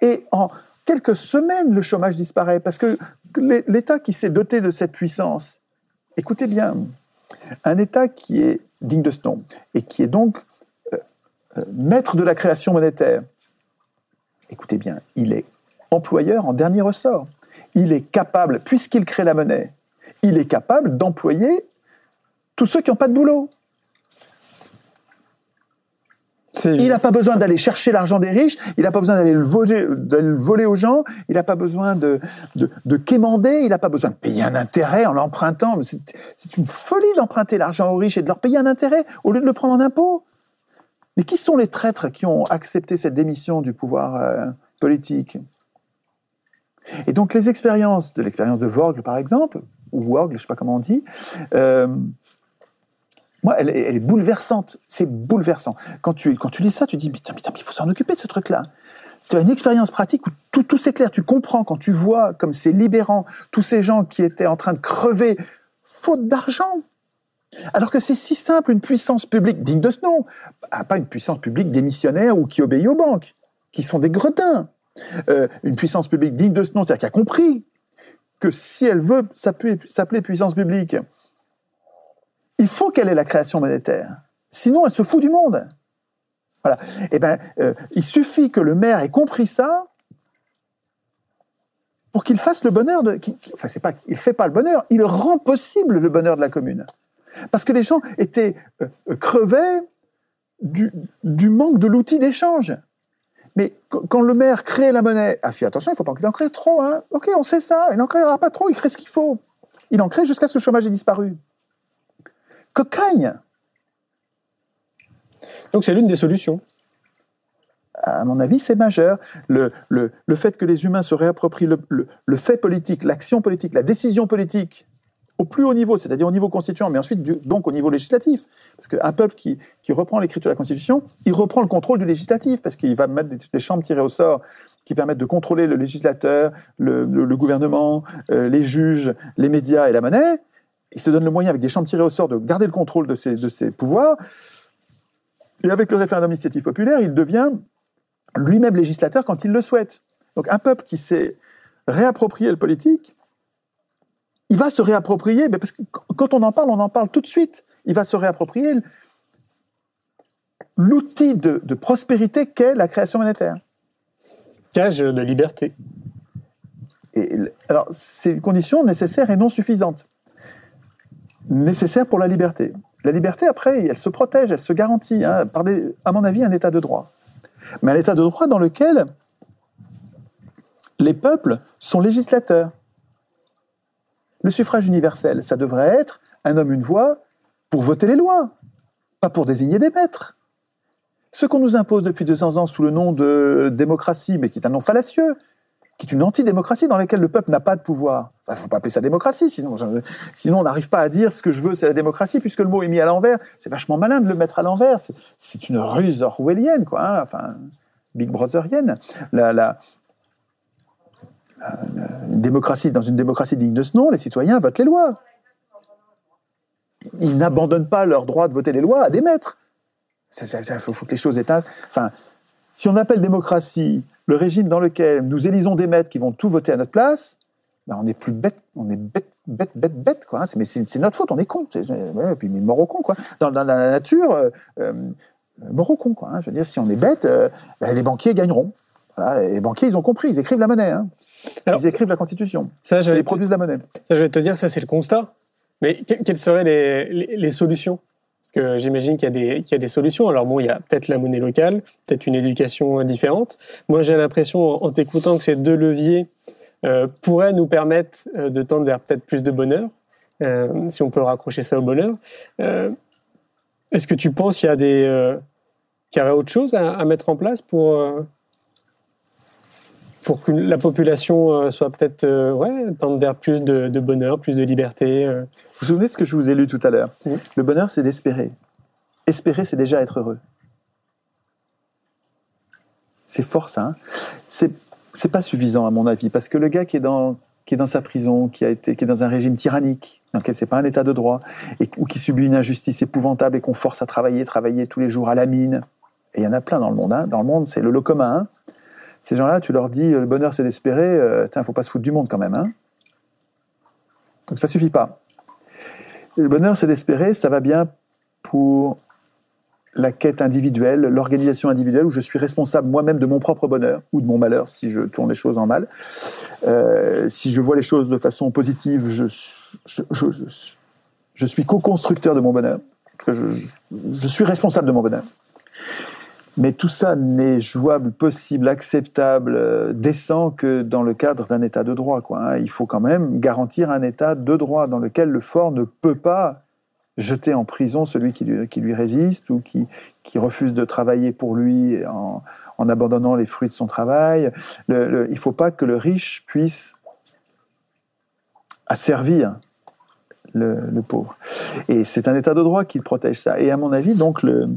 Et en quelques semaines, le chômage disparaît parce que l'É- l'État qui s'est doté de cette puissance, écoutez bien, un État qui est digne de ce nom et qui est donc euh, euh, maître de la création monétaire, écoutez bien, il est employeur en dernier ressort. Il est capable, puisqu'il crée la monnaie, il est capable d'employer tous ceux qui n'ont pas de boulot. Il n'a pas besoin d'aller chercher l'argent des riches, il n'a pas besoin d'aller le voler, d'aller le voler aux gens, il n'a pas besoin de, de, de quémander, il n'a pas besoin de payer un intérêt en l'empruntant. C'est une folie d'emprunter l'argent aux riches et de leur payer un intérêt au lieu de le prendre en impôt. Mais qui sont les traîtres qui ont accepté cette démission du pouvoir euh, politique? Et donc les expériences, de l'expérience de Vorgl par exemple, ou Worgl, je ne sais pas comment on dit, euh, moi, elle, est- bouleversante. C'est bouleversant. Quand tu, lis ça, tu dis, putain, putain, mais il faut s'en occuper de ce truc-là. Tu as une expérience pratique où tout, s'éclaire. Tu comprends quand tu vois comme c'est libérant tous ces gens qui étaient en train de crever faute d'argent. Alors que c'est si simple, une puissance publique digne de ce nom. Ah, pas une puissance publique démissionnaire ou qui obéit aux banques, qui sont des gredins. Euh, une puissance publique digne de ce nom, c'est-à-dire qui a compris que si elle veut s'appeler puissance publique, il faut qu'elle ait la création monétaire. Sinon, elle se fout du monde. Voilà. Eh ben, euh, il suffit que le maire ait compris ça pour qu'il fasse le bonheur de. enfin, c'est pas qu'il fait pas le bonheur, il rend possible le bonheur de la commune. Parce que les gens étaient euh, euh, crevaient du, manque de l'outil d'échange. Mais qu- quand le maire crée la monnaie, ah, fais attention, il ne faut pas qu'il en crée trop. Hein. Ok, on sait ça, il n'en créera pas trop, il crée ce qu'il faut. Il en crée jusqu'à ce que le chômage ait disparu. Cocagne Donc c'est l'une des solutions. à mon avis, c'est majeur. Le, le, fait que les humains se réapproprient le, fait politique, l'action politique, la décision politique au plus haut niveau, c'est-à-dire au niveau constituant, mais ensuite donc au niveau législatif. Parce qu'un peuple qui, reprend l'écriture de la Constitution, il reprend le contrôle du législatif, parce qu'il va mettre des, chambres tirées au sort qui permettent de contrôler le législateur, le gouvernement, euh, les juges, les médias et la monnaie. Il se donne le moyen, avec des chambres tirées au sort, de garder le contrôle de ses, de ses pouvoirs. Et avec le référendum initiative populaire, il devient lui-même législateur quand il le souhaite. Donc un peuple qui s'est réapproprié le politique, il va se réapproprier, mais parce que quand on en parle, on en parle tout de suite. Il va se réapproprier l'outil de, de prospérité qu'est la création monétaire. Gage de liberté. Et, alors, c'est une condition nécessaire et non suffisante. Nécessaire pour la liberté. La liberté, après, elle se protège, elle se garantit hein, à mon avis, un état de droit. Mais un état de droit dans lequel les peuples sont législateurs. Le suffrage universel, ça devrait être un homme, une voix pour voter les lois, pas pour désigner des maîtres. Ce qu'on nous impose depuis 200 ans sous le nom de démocratie, mais qui est un nom fallacieux, qui est une antidémocratie dans laquelle le peuple n'a pas de pouvoir. Il ne faut pas appeler ça démocratie, sinon, sinon on n'arrive pas à dire ce que je veux, c'est la démocratie, puisque le mot est mis à l'envers. C'est vachement malin de le mettre à l'envers. C'est une ruse orwellienne, quoi. Hein, enfin, Big Brotherienne. La, démocratie, dans une démocratie digne de ce nom, les citoyens votent les lois. Ils n'abandonnent pas leur droit de voter les lois à des maîtres. Il faut, que les choses éteignent. Enfin, si on appelle démocratie le régime dans lequel nous élisons des maîtres qui vont tout voter à notre place, ben on est plus bête, on est bête, bête, bête, bête, quoi. Hein. Mais c'est notre faute, on est con. Ouais, puis mort au con, quoi. Dans, dans, la nature, euh, euh, mort au con, quoi. Hein. Je veux dire, si on est bête, euh, ben, les banquiers gagneront. Voilà, les banquiers, ils ont compris, ils écrivent la monnaie. Hein. Alors, ils écrivent la constitution. Ça, ils produisent la monnaie. Ça, je vais te dire, ça, c'est le constat. Mais quelles seraient les, les, les solutions? Parce que j'imagine qu'il y, a des solutions. Alors bon, il y a peut-être la monnaie locale, peut-être une éducation différente. Moi, j'ai l'impression, en t'écoutant, que ces deux leviers euh, pourraient nous permettre euh, de tendre vers peut-être plus de bonheur, euh, si on peut raccrocher ça au bonheur. Est-ce que tu penses qu'il y a aurait autre chose à, mettre en place pour pour que la population soit peut-être ouais tendre vers plus de, de, bonheur, plus de liberté vous vous souvenez de ce que je vous ai lu tout à l'heure. Le bonheur, c'est d'espérer. Espérer, c'est déjà être heureux. C'est fort ça. Hein c'est, c'est pas suffisant à mon avis, parce que le gars qui est dans qui est dans sa prison, qui a été, qui est dans un régime tyrannique, dans lequel c'est pas un état de droit, et, ou qui subit une injustice épouvantable et qu'on force à travailler, travailler tous les jours à la mine. Et il y en a plein dans le monde. Hein. Dans le monde, c'est le lot commun. Hein. Ces gens-là, tu leur dis le bonheur, c'est d'espérer. Euh, faut pas se foutre du monde quand même. Hein. Donc ça suffit pas. Le bonheur, c'est d'espérer, ça va bien pour la quête individuelle, l'organisation individuelle, où je suis responsable moi-même de mon propre bonheur ou de mon malheur, si je tourne les choses en mal. Euh, si je vois les choses de façon positive, je, suis co-constructeur de mon bonheur. Je, suis responsable de mon bonheur. Mais tout ça n'est jouable, possible, acceptable, euh, décent que dans le cadre d'un état de droit. Quoi, hein. Il faut quand même garantir un état de droit dans lequel le fort ne peut pas jeter en prison celui qui lui, résiste ou qui, refuse de travailler pour lui en, abandonnant les fruits de son travail. Il ne faut pas que le riche puisse asservir le, le pauvre. Et c'est un état de droit qui protège ça. Et à mon avis, donc, le,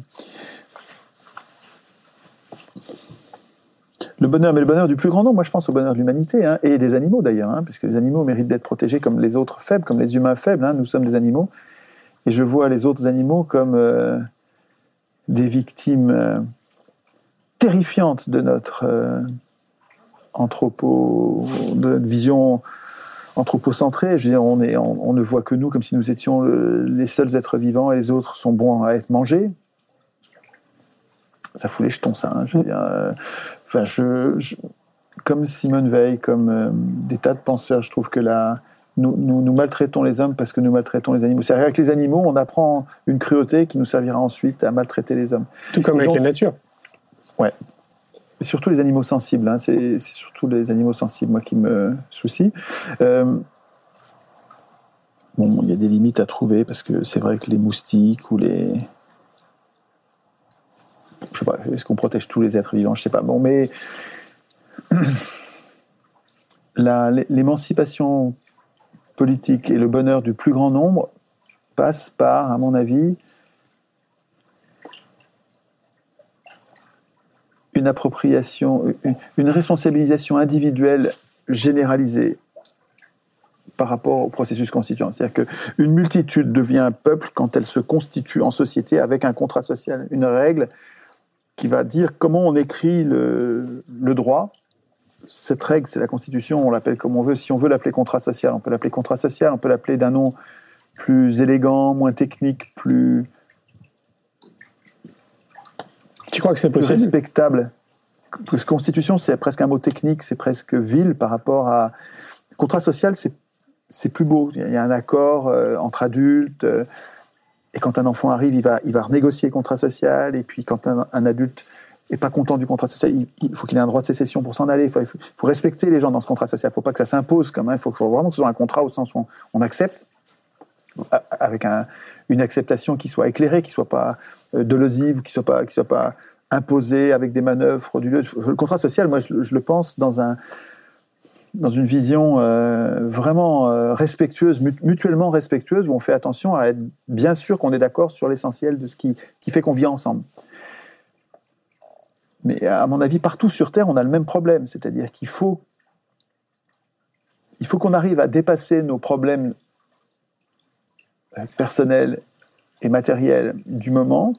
le bonheur, mais le bonheur du plus grand nombre, moi je pense au bonheur de l'humanité, hein, et des animaux d'ailleurs, hein, parce que les animaux méritent d'être protégés comme les autres faibles, comme les humains faibles, hein, nous sommes des animaux, et je vois les autres animaux comme euh, des victimes euh, terrifiantes de notre euh, anthropo, de notre vision anthropocentrée. Je veux dire, on, est, on, on, ne voit que nous comme si nous étions le, les seuls êtres vivants et les autres sont bons à être mangés. Ça fout les jetons, ça. Hein, je veux dire, enfin, je, je, comme Simone Veil, comme euh, des tas de penseurs, je trouve que la, nous, nous, nous, maltraitons les hommes parce que nous maltraitons les animaux. C'est-à-dire avec les animaux, on apprend une cruauté qui nous servira ensuite à maltraiter les hommes. Tout comme avec Donc, la nature. Ouais. Et surtout les animaux sensibles. Hein. C'est surtout les animaux sensibles, moi, qui me soucie. Euh, bon, il y a des limites à trouver parce que c'est vrai que les moustiques ou les je sais pas, est-ce qu'on protège tous les êtres vivants Je sais pas. Bon, mais l'émancipation politique et le bonheur du plus grand nombre passe par, à mon avis, une appropriation, une, une responsabilisation individuelle généralisée par rapport au processus constituant. C'est-à-dire qu'une multitude devient un peuple quand elle se constitue en société avec un contrat social, une règle qui va dire comment on écrit le, le droit. Cette règle, c'est la Constitution, on l'appelle comme on veut. Si on veut l'appeler contrat social, on peut l'appeler contrat social, on peut l'appeler d'un nom plus élégant, moins technique, plus. Tu crois que c'est possible? Respectable. Parce que Constitution, c'est presque un mot technique, c'est presque vil par rapport à. Contrat social, c'est plus beau. Il y a un accord euh, entre adultes. Et quand un enfant arrive, il va, il va renégocier le contrat social. Et puis quand un, adulte est pas content du contrat social, il, faut qu'il ait un droit de sécession pour s'en aller. Il faut, respecter les gens dans ce contrat social. Il ne faut pas que ça s'impose quand même. Il faut, vraiment que ce soit un contrat au sens où on, accepte, avec un, une acceptation qui soit éclairée, qui soit pas euh, dolosive, qui soit pas, soit pas imposée avec des manœuvres frauduleuses. Le contrat social, moi, je le pense dans un dans une vision euh, vraiment euh, respectueuse, mu- mutuellement respectueuse, où on fait attention à être bien sûr qu'on est d'accord sur l'essentiel de ce qui, fait qu'on vit ensemble. Mais à mon avis, partout sur Terre, on a le même problème, c'est-à-dire qu'il faut, il faut qu'on arrive à dépasser nos problèmes euh, personnels et matériels du moment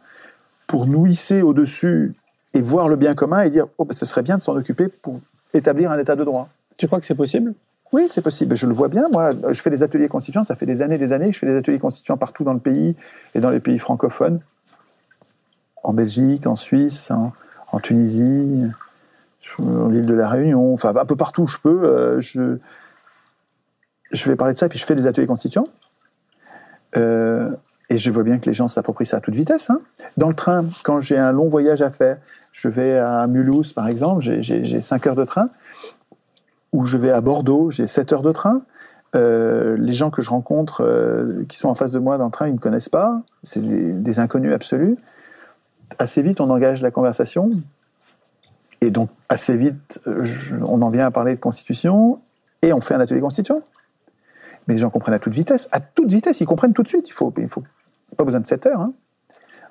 pour nous hisser au-dessus et voir le bien commun et dire oh, ben, ce serait bien de s'en occuper pour établir un état de droit. Tu crois que c'est possible? Oui, c'est possible. Je le vois bien. Moi, je fais des ateliers constituants. Ça fait des années, des années. Je fais des ateliers constituants partout dans le pays et dans les pays francophones, en Belgique, en Suisse, en, Tunisie, sur l'île de la Réunion, enfin un peu partout où je peux. euh, je, je vais parler de ça et puis je fais des ateliers constituants. Euh, et je vois bien que les gens s'approprient ça à toute vitesse. hein. Dans le train, quand j'ai un long voyage à faire, je vais à Mulhouse, par exemple, j'ai 5 heures de train, ou je vais à Bordeaux, j'ai 7 heures de train. Euh, les gens que je rencontre euh, qui sont en face de moi dans le train, ils ne me connaissent pas. C'est des, inconnus absolus. Assez vite, on engage la conversation. Et donc, assez vite, euh, on en vient à parler de constitution et on fait un atelier constituant. Mais les gens comprennent à toute vitesse. À toute vitesse, ils comprennent tout de suite. Il faut, il faut pas besoin de 7 heures. hein.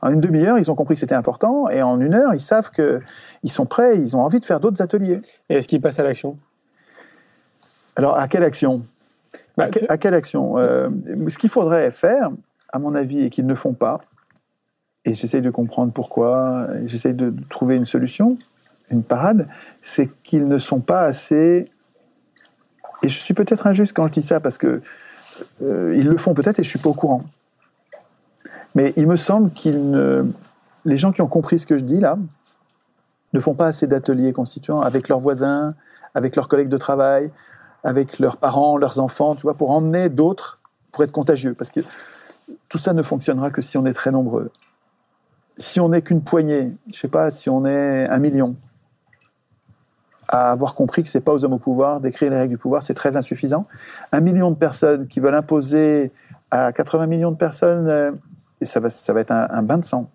En une demi-heure, ils ont compris que c'était important. Et en une heure, ils savent qu'ils sont prêts, ils ont envie de faire d'autres ateliers. Et est-ce qu'ils passent à l'action? Alors, à quelle action Bah, à, que- à quelle action Euh, Ce qu'il faudrait faire, à mon avis, et qu'ils ne font pas, et j'essaye de comprendre pourquoi, j'essaye de de trouver une solution, une parade, c'est qu'ils ne sont pas assez. Et je suis peut-être injuste quand je dis ça, parce que euh, ils le font peut-être et je suis pas au courant. Mais il me semble qu'ils ne. Les gens qui ont compris ce que je dis là ne font pas assez d'ateliers constituants avec leurs voisins, avec leurs collègues de travail, avec leurs parents, leurs enfants, tu vois, pour emmener d'autres, pour être contagieux. Parce que tout ça ne fonctionnera que si on est très nombreux. Si on n'est qu'une poignée, je sais pas, si on est un million, à avoir compris que c'est pas aux hommes au pouvoir d'écrire les règles du pouvoir, c'est très insuffisant. Un million de personnes qui veulent imposer à 80 millions de personnes, euh, ça va, ça va être un, un bain de sang.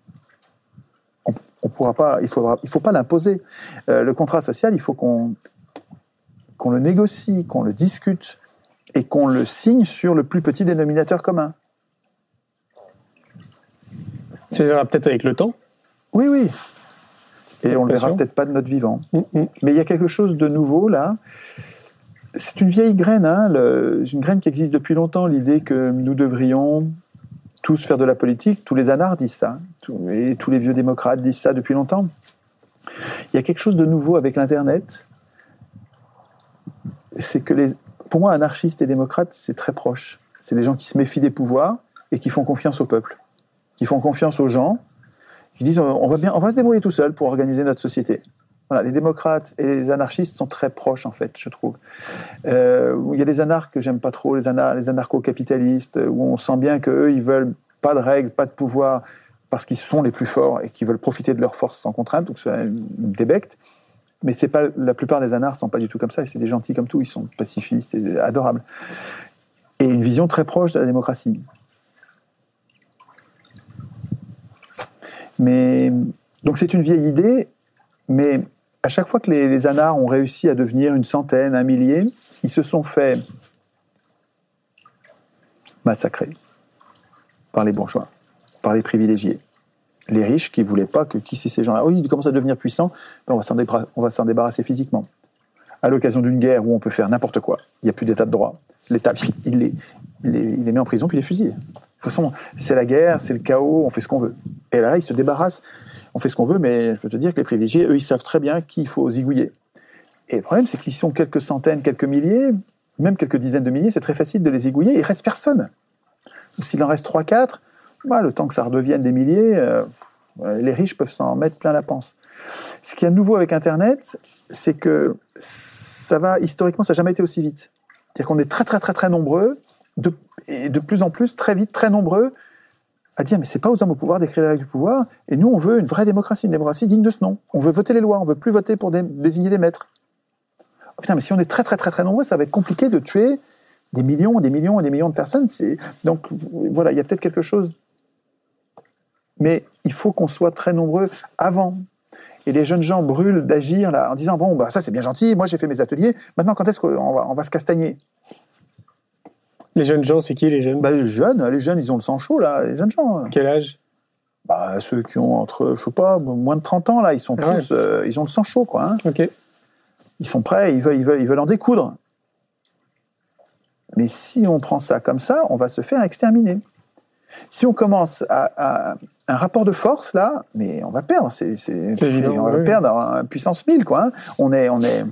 On, on pourra pas, il faudra, il faut pas l'imposer. Euh, le contrat social, il faut qu'on qu'on le négocie, qu'on le discute et qu'on le signe sur le plus petit dénominateur commun. Ça ira peut-être avec le temps. Oui, oui. Et on le verra peut-être pas de notre vivant. Mm, mm. Mais il y a quelque chose de nouveau là. C'est une vieille graine, hein, le- une graine qui existe depuis longtemps, l'idée que nous devrions tous faire de la politique. Tous les anards disent ça, et tous les vieux démocrates disent ça depuis longtemps. Il y a quelque chose de nouveau avec l'Internet. C'est que les, pour moi, anarchistes et démocrates, c'est très proche. C'est des gens qui se méfient des pouvoirs et qui font confiance au peuple, qui font confiance aux gens, qui disent on va bien, on va se débrouiller tout seul pour organiser notre société. Voilà, les démocrates et les anarchistes sont très proches, en fait, je trouve. Euh, il y a des anarches que j'aime pas trop, les, les anarcho-capitalistes, où on sent bien qu'eux, ils veulent pas de règles, pas de pouvoir, parce qu'ils sont les plus forts et qu'ils veulent profiter de leur force sans contrainte, donc c'est des bectes. Mais c'est pas la plupart des anards sont pas du tout comme ça, et c'est des gentils comme tout, ils sont pacifistes et adorables. Et une vision très proche de la démocratie. Mais donc c'est une vieille idée, mais à chaque fois que les, anards ont réussi à devenir une centaine, un millier, ils se sont fait massacrer par les bourgeois, par les privilégiés. Les riches qui voulaient pas que qui ces gens-là. Oui, ils commencent à devenir puissants, ben on va s'en va s'en débarrasser physiquement. À l'occasion d'une guerre où on peut faire n'importe quoi, il n'y a plus d'état de droit. L'État, il les, met en prison puis il les fusille. De toute façon, c'est la guerre, c'est le chaos, on fait ce qu'on veut. Et là, ils se débarrassent on fait ce qu'on veut, mais je peux te dire que les privilégiés, eux, ils savent très bien qu'il faut zigouiller. Et le problème, c'est qu'ils sont quelques centaines, quelques milliers, même quelques dizaines de milliers, c'est très facile de les zigouiller, il reste personne. S'il en reste 3-4, bah, le temps que ça redevienne des milliers, euh, les riches peuvent s'en mettre plein la panse. Ce qui est nouveau avec Internet, c'est que ça va, historiquement, ça n'a jamais été aussi vite. C'est-à-dire qu'on est très, très, très, très nombreux, de, et de plus en plus, très vite, très nombreux, à dire mais c'est pas aux hommes au pouvoir d'écrire les règles du pouvoir et nous on veut une vraie démocratie, une démocratie digne de ce nom. On veut voter les lois, on veut plus voter pour dé- désigner des maîtres. Oh, putain mais si on est très très très très nombreux, ça va être compliqué de tuer des millions, des millions et des millions de personnes. Donc voilà, il y a peut-être quelque chose, mais il faut qu'on soit très nombreux avant. et les jeunes gens brûlent d'agir là en disant bon bah ça c'est bien gentil, moi j'ai fait mes ateliers, maintenant quand est-ce qu'on va, on va se castagner? Les jeunes gens, c'est qui les jeunes? Bah, Les jeunes, les jeunes ils ont le sang chaud là, les jeunes gens. Quel âge? Bah ceux qui ont entre je sais pas moins de 30 ans là, ils sont Ah tous, euh, ils ont le sang chaud quoi. hein. Ok. Ils sont prêts, ils veulent, ils veulent, ils veulent en découdre. Mais si on prend ça comme ça, on va se faire exterminer. Si on commence à, à- un rapport de force là, mais on va perdre. C'est, on va oui. perdre en puissance 1000 quoi. hein. On est, on est.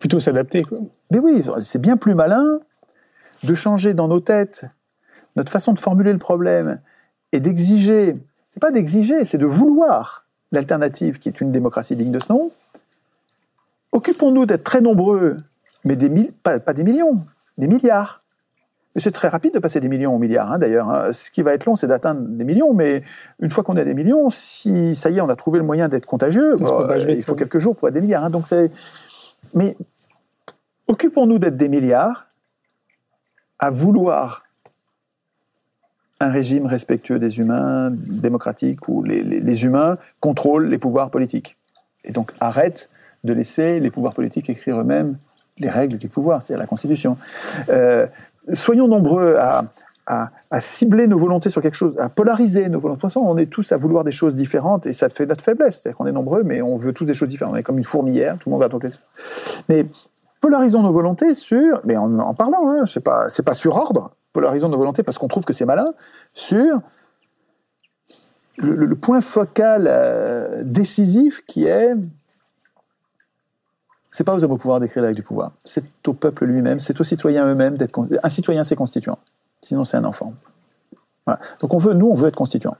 Plutôt s'adapter, quoi. Mais oui, c'est bien plus malin de changer dans nos têtes notre façon de formuler le problème et d'exiger. C'est pas d'exiger, c'est de vouloir l'alternative qui est une démocratie digne de ce nom. Occupons-nous d'être très nombreux, mais des mille, pas, pas des millions, des milliards. C'est très rapide de passer des millions aux milliards, hein, d'ailleurs. hein. Ce qui va être long, c'est d'atteindre des millions, mais une fois qu'on est à des millions, si ça y est, on a trouvé le moyen d'être contagieux, bah, il faut quelques jours pour être des milliards. hein. donc c'est... Mais occupons-nous d'être des milliards à vouloir un régime respectueux des humains, démocratique, où les, les- les humains contrôlent les pouvoirs politiques. Et donc arrête de laisser les pouvoirs politiques écrire eux-mêmes les règles du pouvoir, c'est-à-dire la Constitution. Euh, soyons nombreux à, cibler nos volontés sur quelque chose, à polariser nos volontés. De toute façon, on est tous à vouloir des choses différentes et ça fait notre faiblesse. C'est-à-dire qu'on est nombreux, mais on veut tous des choses différentes. On est comme une fourmilière, tout le monde va toquer. Mais polarisons nos volontés sur, mais en, parlant, hein, c'est pas, pas sur ordre. Polarisons nos volontés parce qu'on trouve que c'est malin sur le point focal euh, décisif qui est c'est pas aux hommes au pouvoir d'écrire les règles du pouvoir, c'est au peuple lui-même, c'est aux citoyens eux-mêmes d'être con- un citoyen c'est constituant, sinon c'est un enfant. Voilà. Donc on veut, nous on veut être constituant.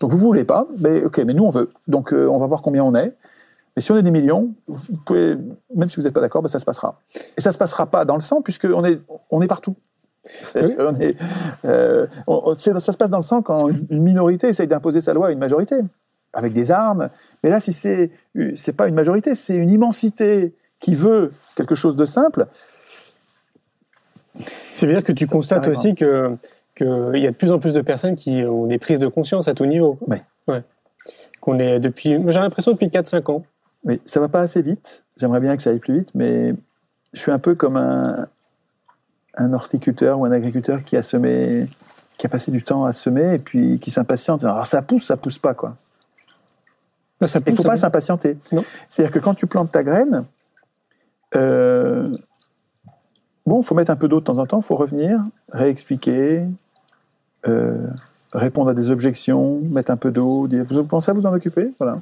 Donc vous voulez pas, mais ok, mais nous on veut. Donc euh, on va voir combien on est. Mais si on est des millions, vous pouvez, même si vous n'êtes pas d'accord, ben, ça se passera. Et ça se passera pas dans le sang puisque on est, on est partout. On est, euh, on- ça se passe dans le sang quand une minorité essaye d'imposer sa loi à une majorité, avec des armes. Mais là, si c'est c'est pas une majorité, c'est une immensité qui veut quelque chose de simple. Ça veut dire que tu constates ça aussi que qu'il y a de plus en plus de personnes qui ont des prises de conscience à tout niveau. quoi. Ouais. Qu'on est depuis, j'ai l'impression depuis 4-5 ans. Oui, ça va pas assez vite. J'aimerais bien que ça aille plus vite, mais je suis un peu comme un, un horticulteur ou un agriculteur qui a semé, qui a passé du temps à semer et puis qui s'impatiente. Alors ça pousse, ça pousse pas quoi. Ça Il pousse, faut pas s'impatienter. C'est-à-dire que quand tu plantes ta graine, euh, bon, faut mettre un peu d'eau de temps en temps, faut revenir, réexpliquer, euh, répondre à des objections, mettre un peu d'eau, dire vous pensez à vous en occuper, voilà.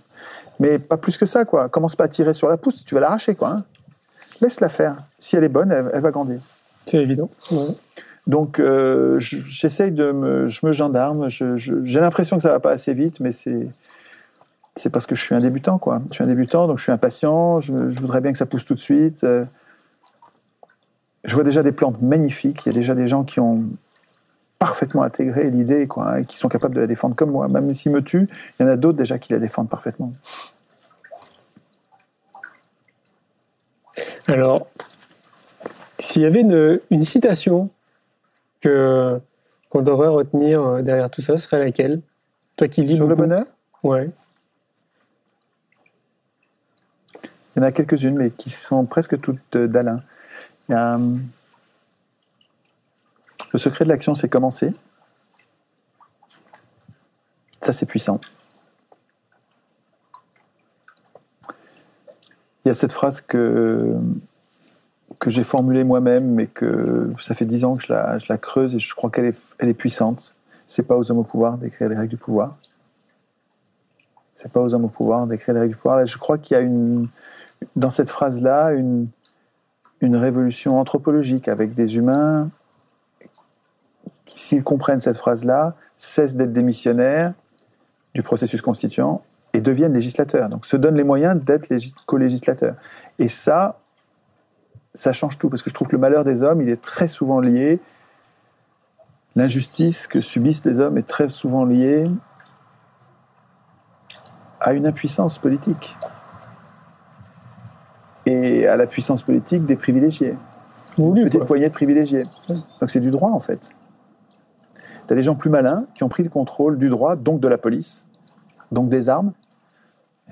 Mais pas plus que ça, quoi. Commence pas à tirer sur la pousse, tu vas l'arracher, quoi. hein. Laisse-la faire. Si elle est bonne, elle, elle va grandir. C'est évident. Ouais. Donc, euh, je- j'essaye de me, je me gendarme. J'ai l'impression que ça va pas assez vite, mais c'est, c'est parce que je suis un débutant, quoi. Je suis un débutant, donc je suis impatient. Je, je voudrais bien que ça pousse tout de suite. Euh, Je vois déjà des plantes magnifiques. Il y a déjà des gens qui ont parfaitement intégré l'idée, quoi, hein, et qui sont capables de la défendre comme moi. Même s'ils me tuent, il y en a d'autres déjà qui la défendent parfaitement. Alors, s'il y avait une, une citation que qu'on devrait retenir euh, derrière tout ça, ce serait laquelle? Toi qui lis Sur le bonheur, Ouais. Il y en a quelques-unes, mais qui sont presque toutes euh, d'Alain. Hum, Le secret de l'action, c'est commencer. Ça, c'est puissant. Il y a cette phrase que, que j'ai formulée moi-même, mais que ça fait dix ans que je la, je la creuse et je crois qu'elle est, elle est puissante. C'est pas aux hommes au pouvoir d'écrire les règles du pouvoir. C'est pas aux hommes au pouvoir d'écrire les règles du pouvoir. Je crois qu'il y a une, dans cette phrase-là une, révolution anthropologique avec des humains qui, s'ils comprennent cette phrase-là, cessent d'être des missionnaires du processus constituant et deviennent législateurs. Donc se donnent les moyens d'être légis- co-législateurs. Et ça, ça change tout, parce que je trouve que le malheur des hommes, il est très souvent lié, l'injustice que subissent les hommes est très souvent liée à une impuissance politique et à la puissance politique des privilégiés. Voulu, Une petite quoi. poignée de privilégiés. Donc c'est du droit en fait. Tu as des gens plus malins qui ont pris le contrôle du droit, donc de la police, donc des armes,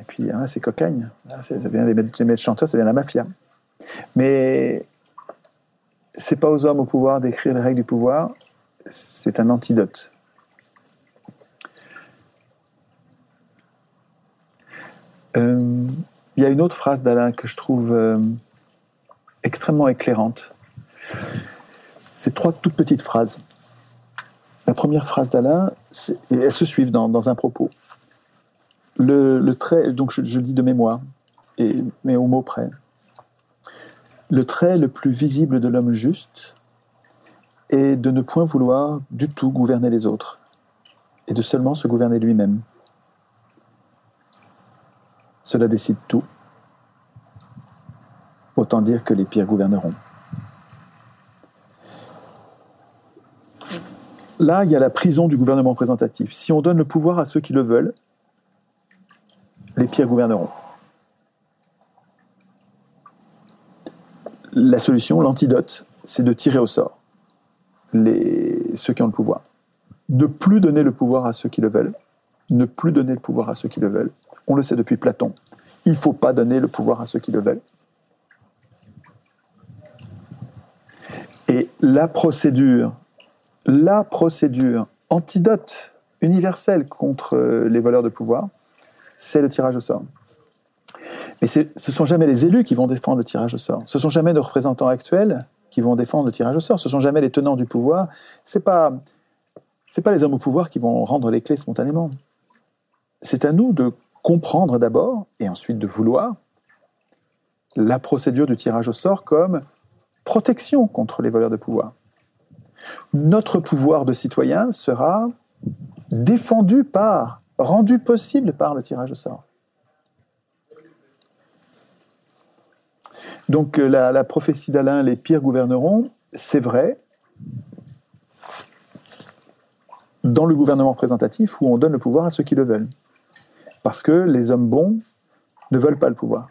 Et puis, hein, c'est cocagne. Là, c'est- ça vient des maîtres chanteurs, ça vient de la mafia. Mais c'est pas aux hommes au pouvoir d'écrire les règles du pouvoir, c'est un antidote. Euh, Il y a une autre phrase d'Alain que je trouve euh, extrêmement éclairante. C'est trois toutes petites phrases. La première phrase d'Alain, et elles se suivent dans, dans un propos. Le, trait, donc je, je dis de mémoire, mais au mot près. Le trait le plus visible de l'homme juste est de ne point vouloir du tout gouverner les autres, et de seulement se gouverner lui-même. Cela décide tout. Autant dire que les pires gouverneront. Là, il y a la prison du gouvernement représentatif. Si on donne le pouvoir à ceux qui le veulent, les pires gouverneront. La solution, l'antidote, c'est de tirer au sort ceux qui ont le pouvoir. Ne plus donner le pouvoir à ceux qui le veulent. Ne plus donner le pouvoir à ceux qui le veulent. On le sait depuis Platon. Il ne faut pas donner le pouvoir à ceux qui le veulent. Et la procédure, la procédure antidote universelle contre euh, les voleurs de pouvoir, c'est le tirage au sort. Mais ce ne sont jamais les élus qui vont défendre le tirage au sort. Ce ne sont jamais nos représentants actuels qui vont défendre le tirage au sort. Ce ne sont jamais les tenants du pouvoir. Ce n'est pas, pas les hommes au pouvoir qui vont rendre les clés spontanément. C'est à nous de comprendre d'abord et ensuite de vouloir la procédure du tirage au sort comme protection contre les voleurs de pouvoir. Notre pouvoir de citoyen sera défendu par, rendu possible par le tirage au sort. Donc euh, la, la prophétie d'Alain, les pires gouverneront, c'est vrai dans le gouvernement représentatif où on donne le pouvoir à ceux qui le veulent. Parce que les hommes bons ne veulent pas le pouvoir.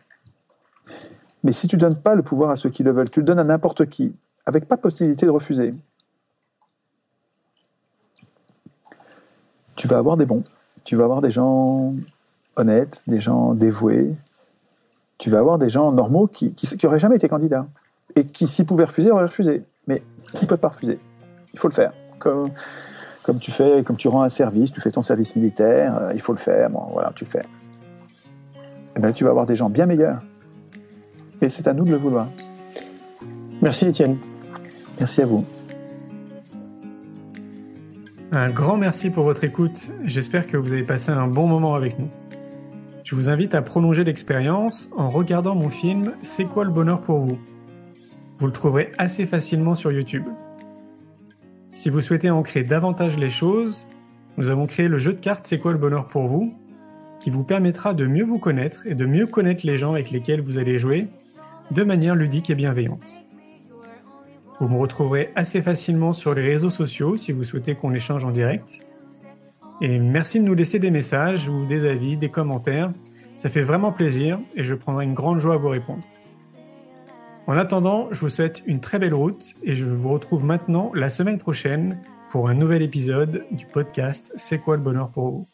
Mais si tu ne donnes pas le pouvoir à ceux qui le veulent, tu le donnes à n'importe qui, avec pas de possibilité de refuser, tu vas avoir des bons. Tu vas avoir des gens honnêtes, des gens dévoués. Tu vas avoir des gens normaux qui qui, auraient jamais été candidats. Et qui, s'ils pouvaient refuser, auraient refusé. Mais ils ne peuvent pas refuser. Il faut le faire. Comme tu fais, comme tu rends un service, tu fais ton service militaire, euh, il faut le faire. Bon, voilà, tu le fais. Eh ben, tu vas avoir des gens bien meilleurs. Et c'est à nous de le vouloir. Merci Étienne. Merci à vous. Un grand merci pour votre écoute. J'espère que vous avez passé un bon moment avec nous. Je vous invite à prolonger l'expérience en regardant mon film C'est quoi le bonheur pour vous? Vous le trouverez assez facilement sur YouTube. Si vous souhaitez ancrer davantage les choses, nous avons créé le jeu de cartes C'est quoi le bonheur pour vous qui vous permettra de mieux vous connaître et de mieux connaître les gens avec lesquels vous allez jouer de manière ludique et bienveillante. Vous me retrouverez assez facilement sur les réseaux sociaux si vous souhaitez qu'on échange en direct. Et merci de nous laisser des messages ou des avis, des commentaires. Ça fait vraiment plaisir et je prendrai une grande joie à vous répondre. En attendant, je vous souhaite une très belle route et je vous retrouve maintenant la semaine prochaine pour un nouvel épisode du podcast C'est quoi le bonheur pour vous?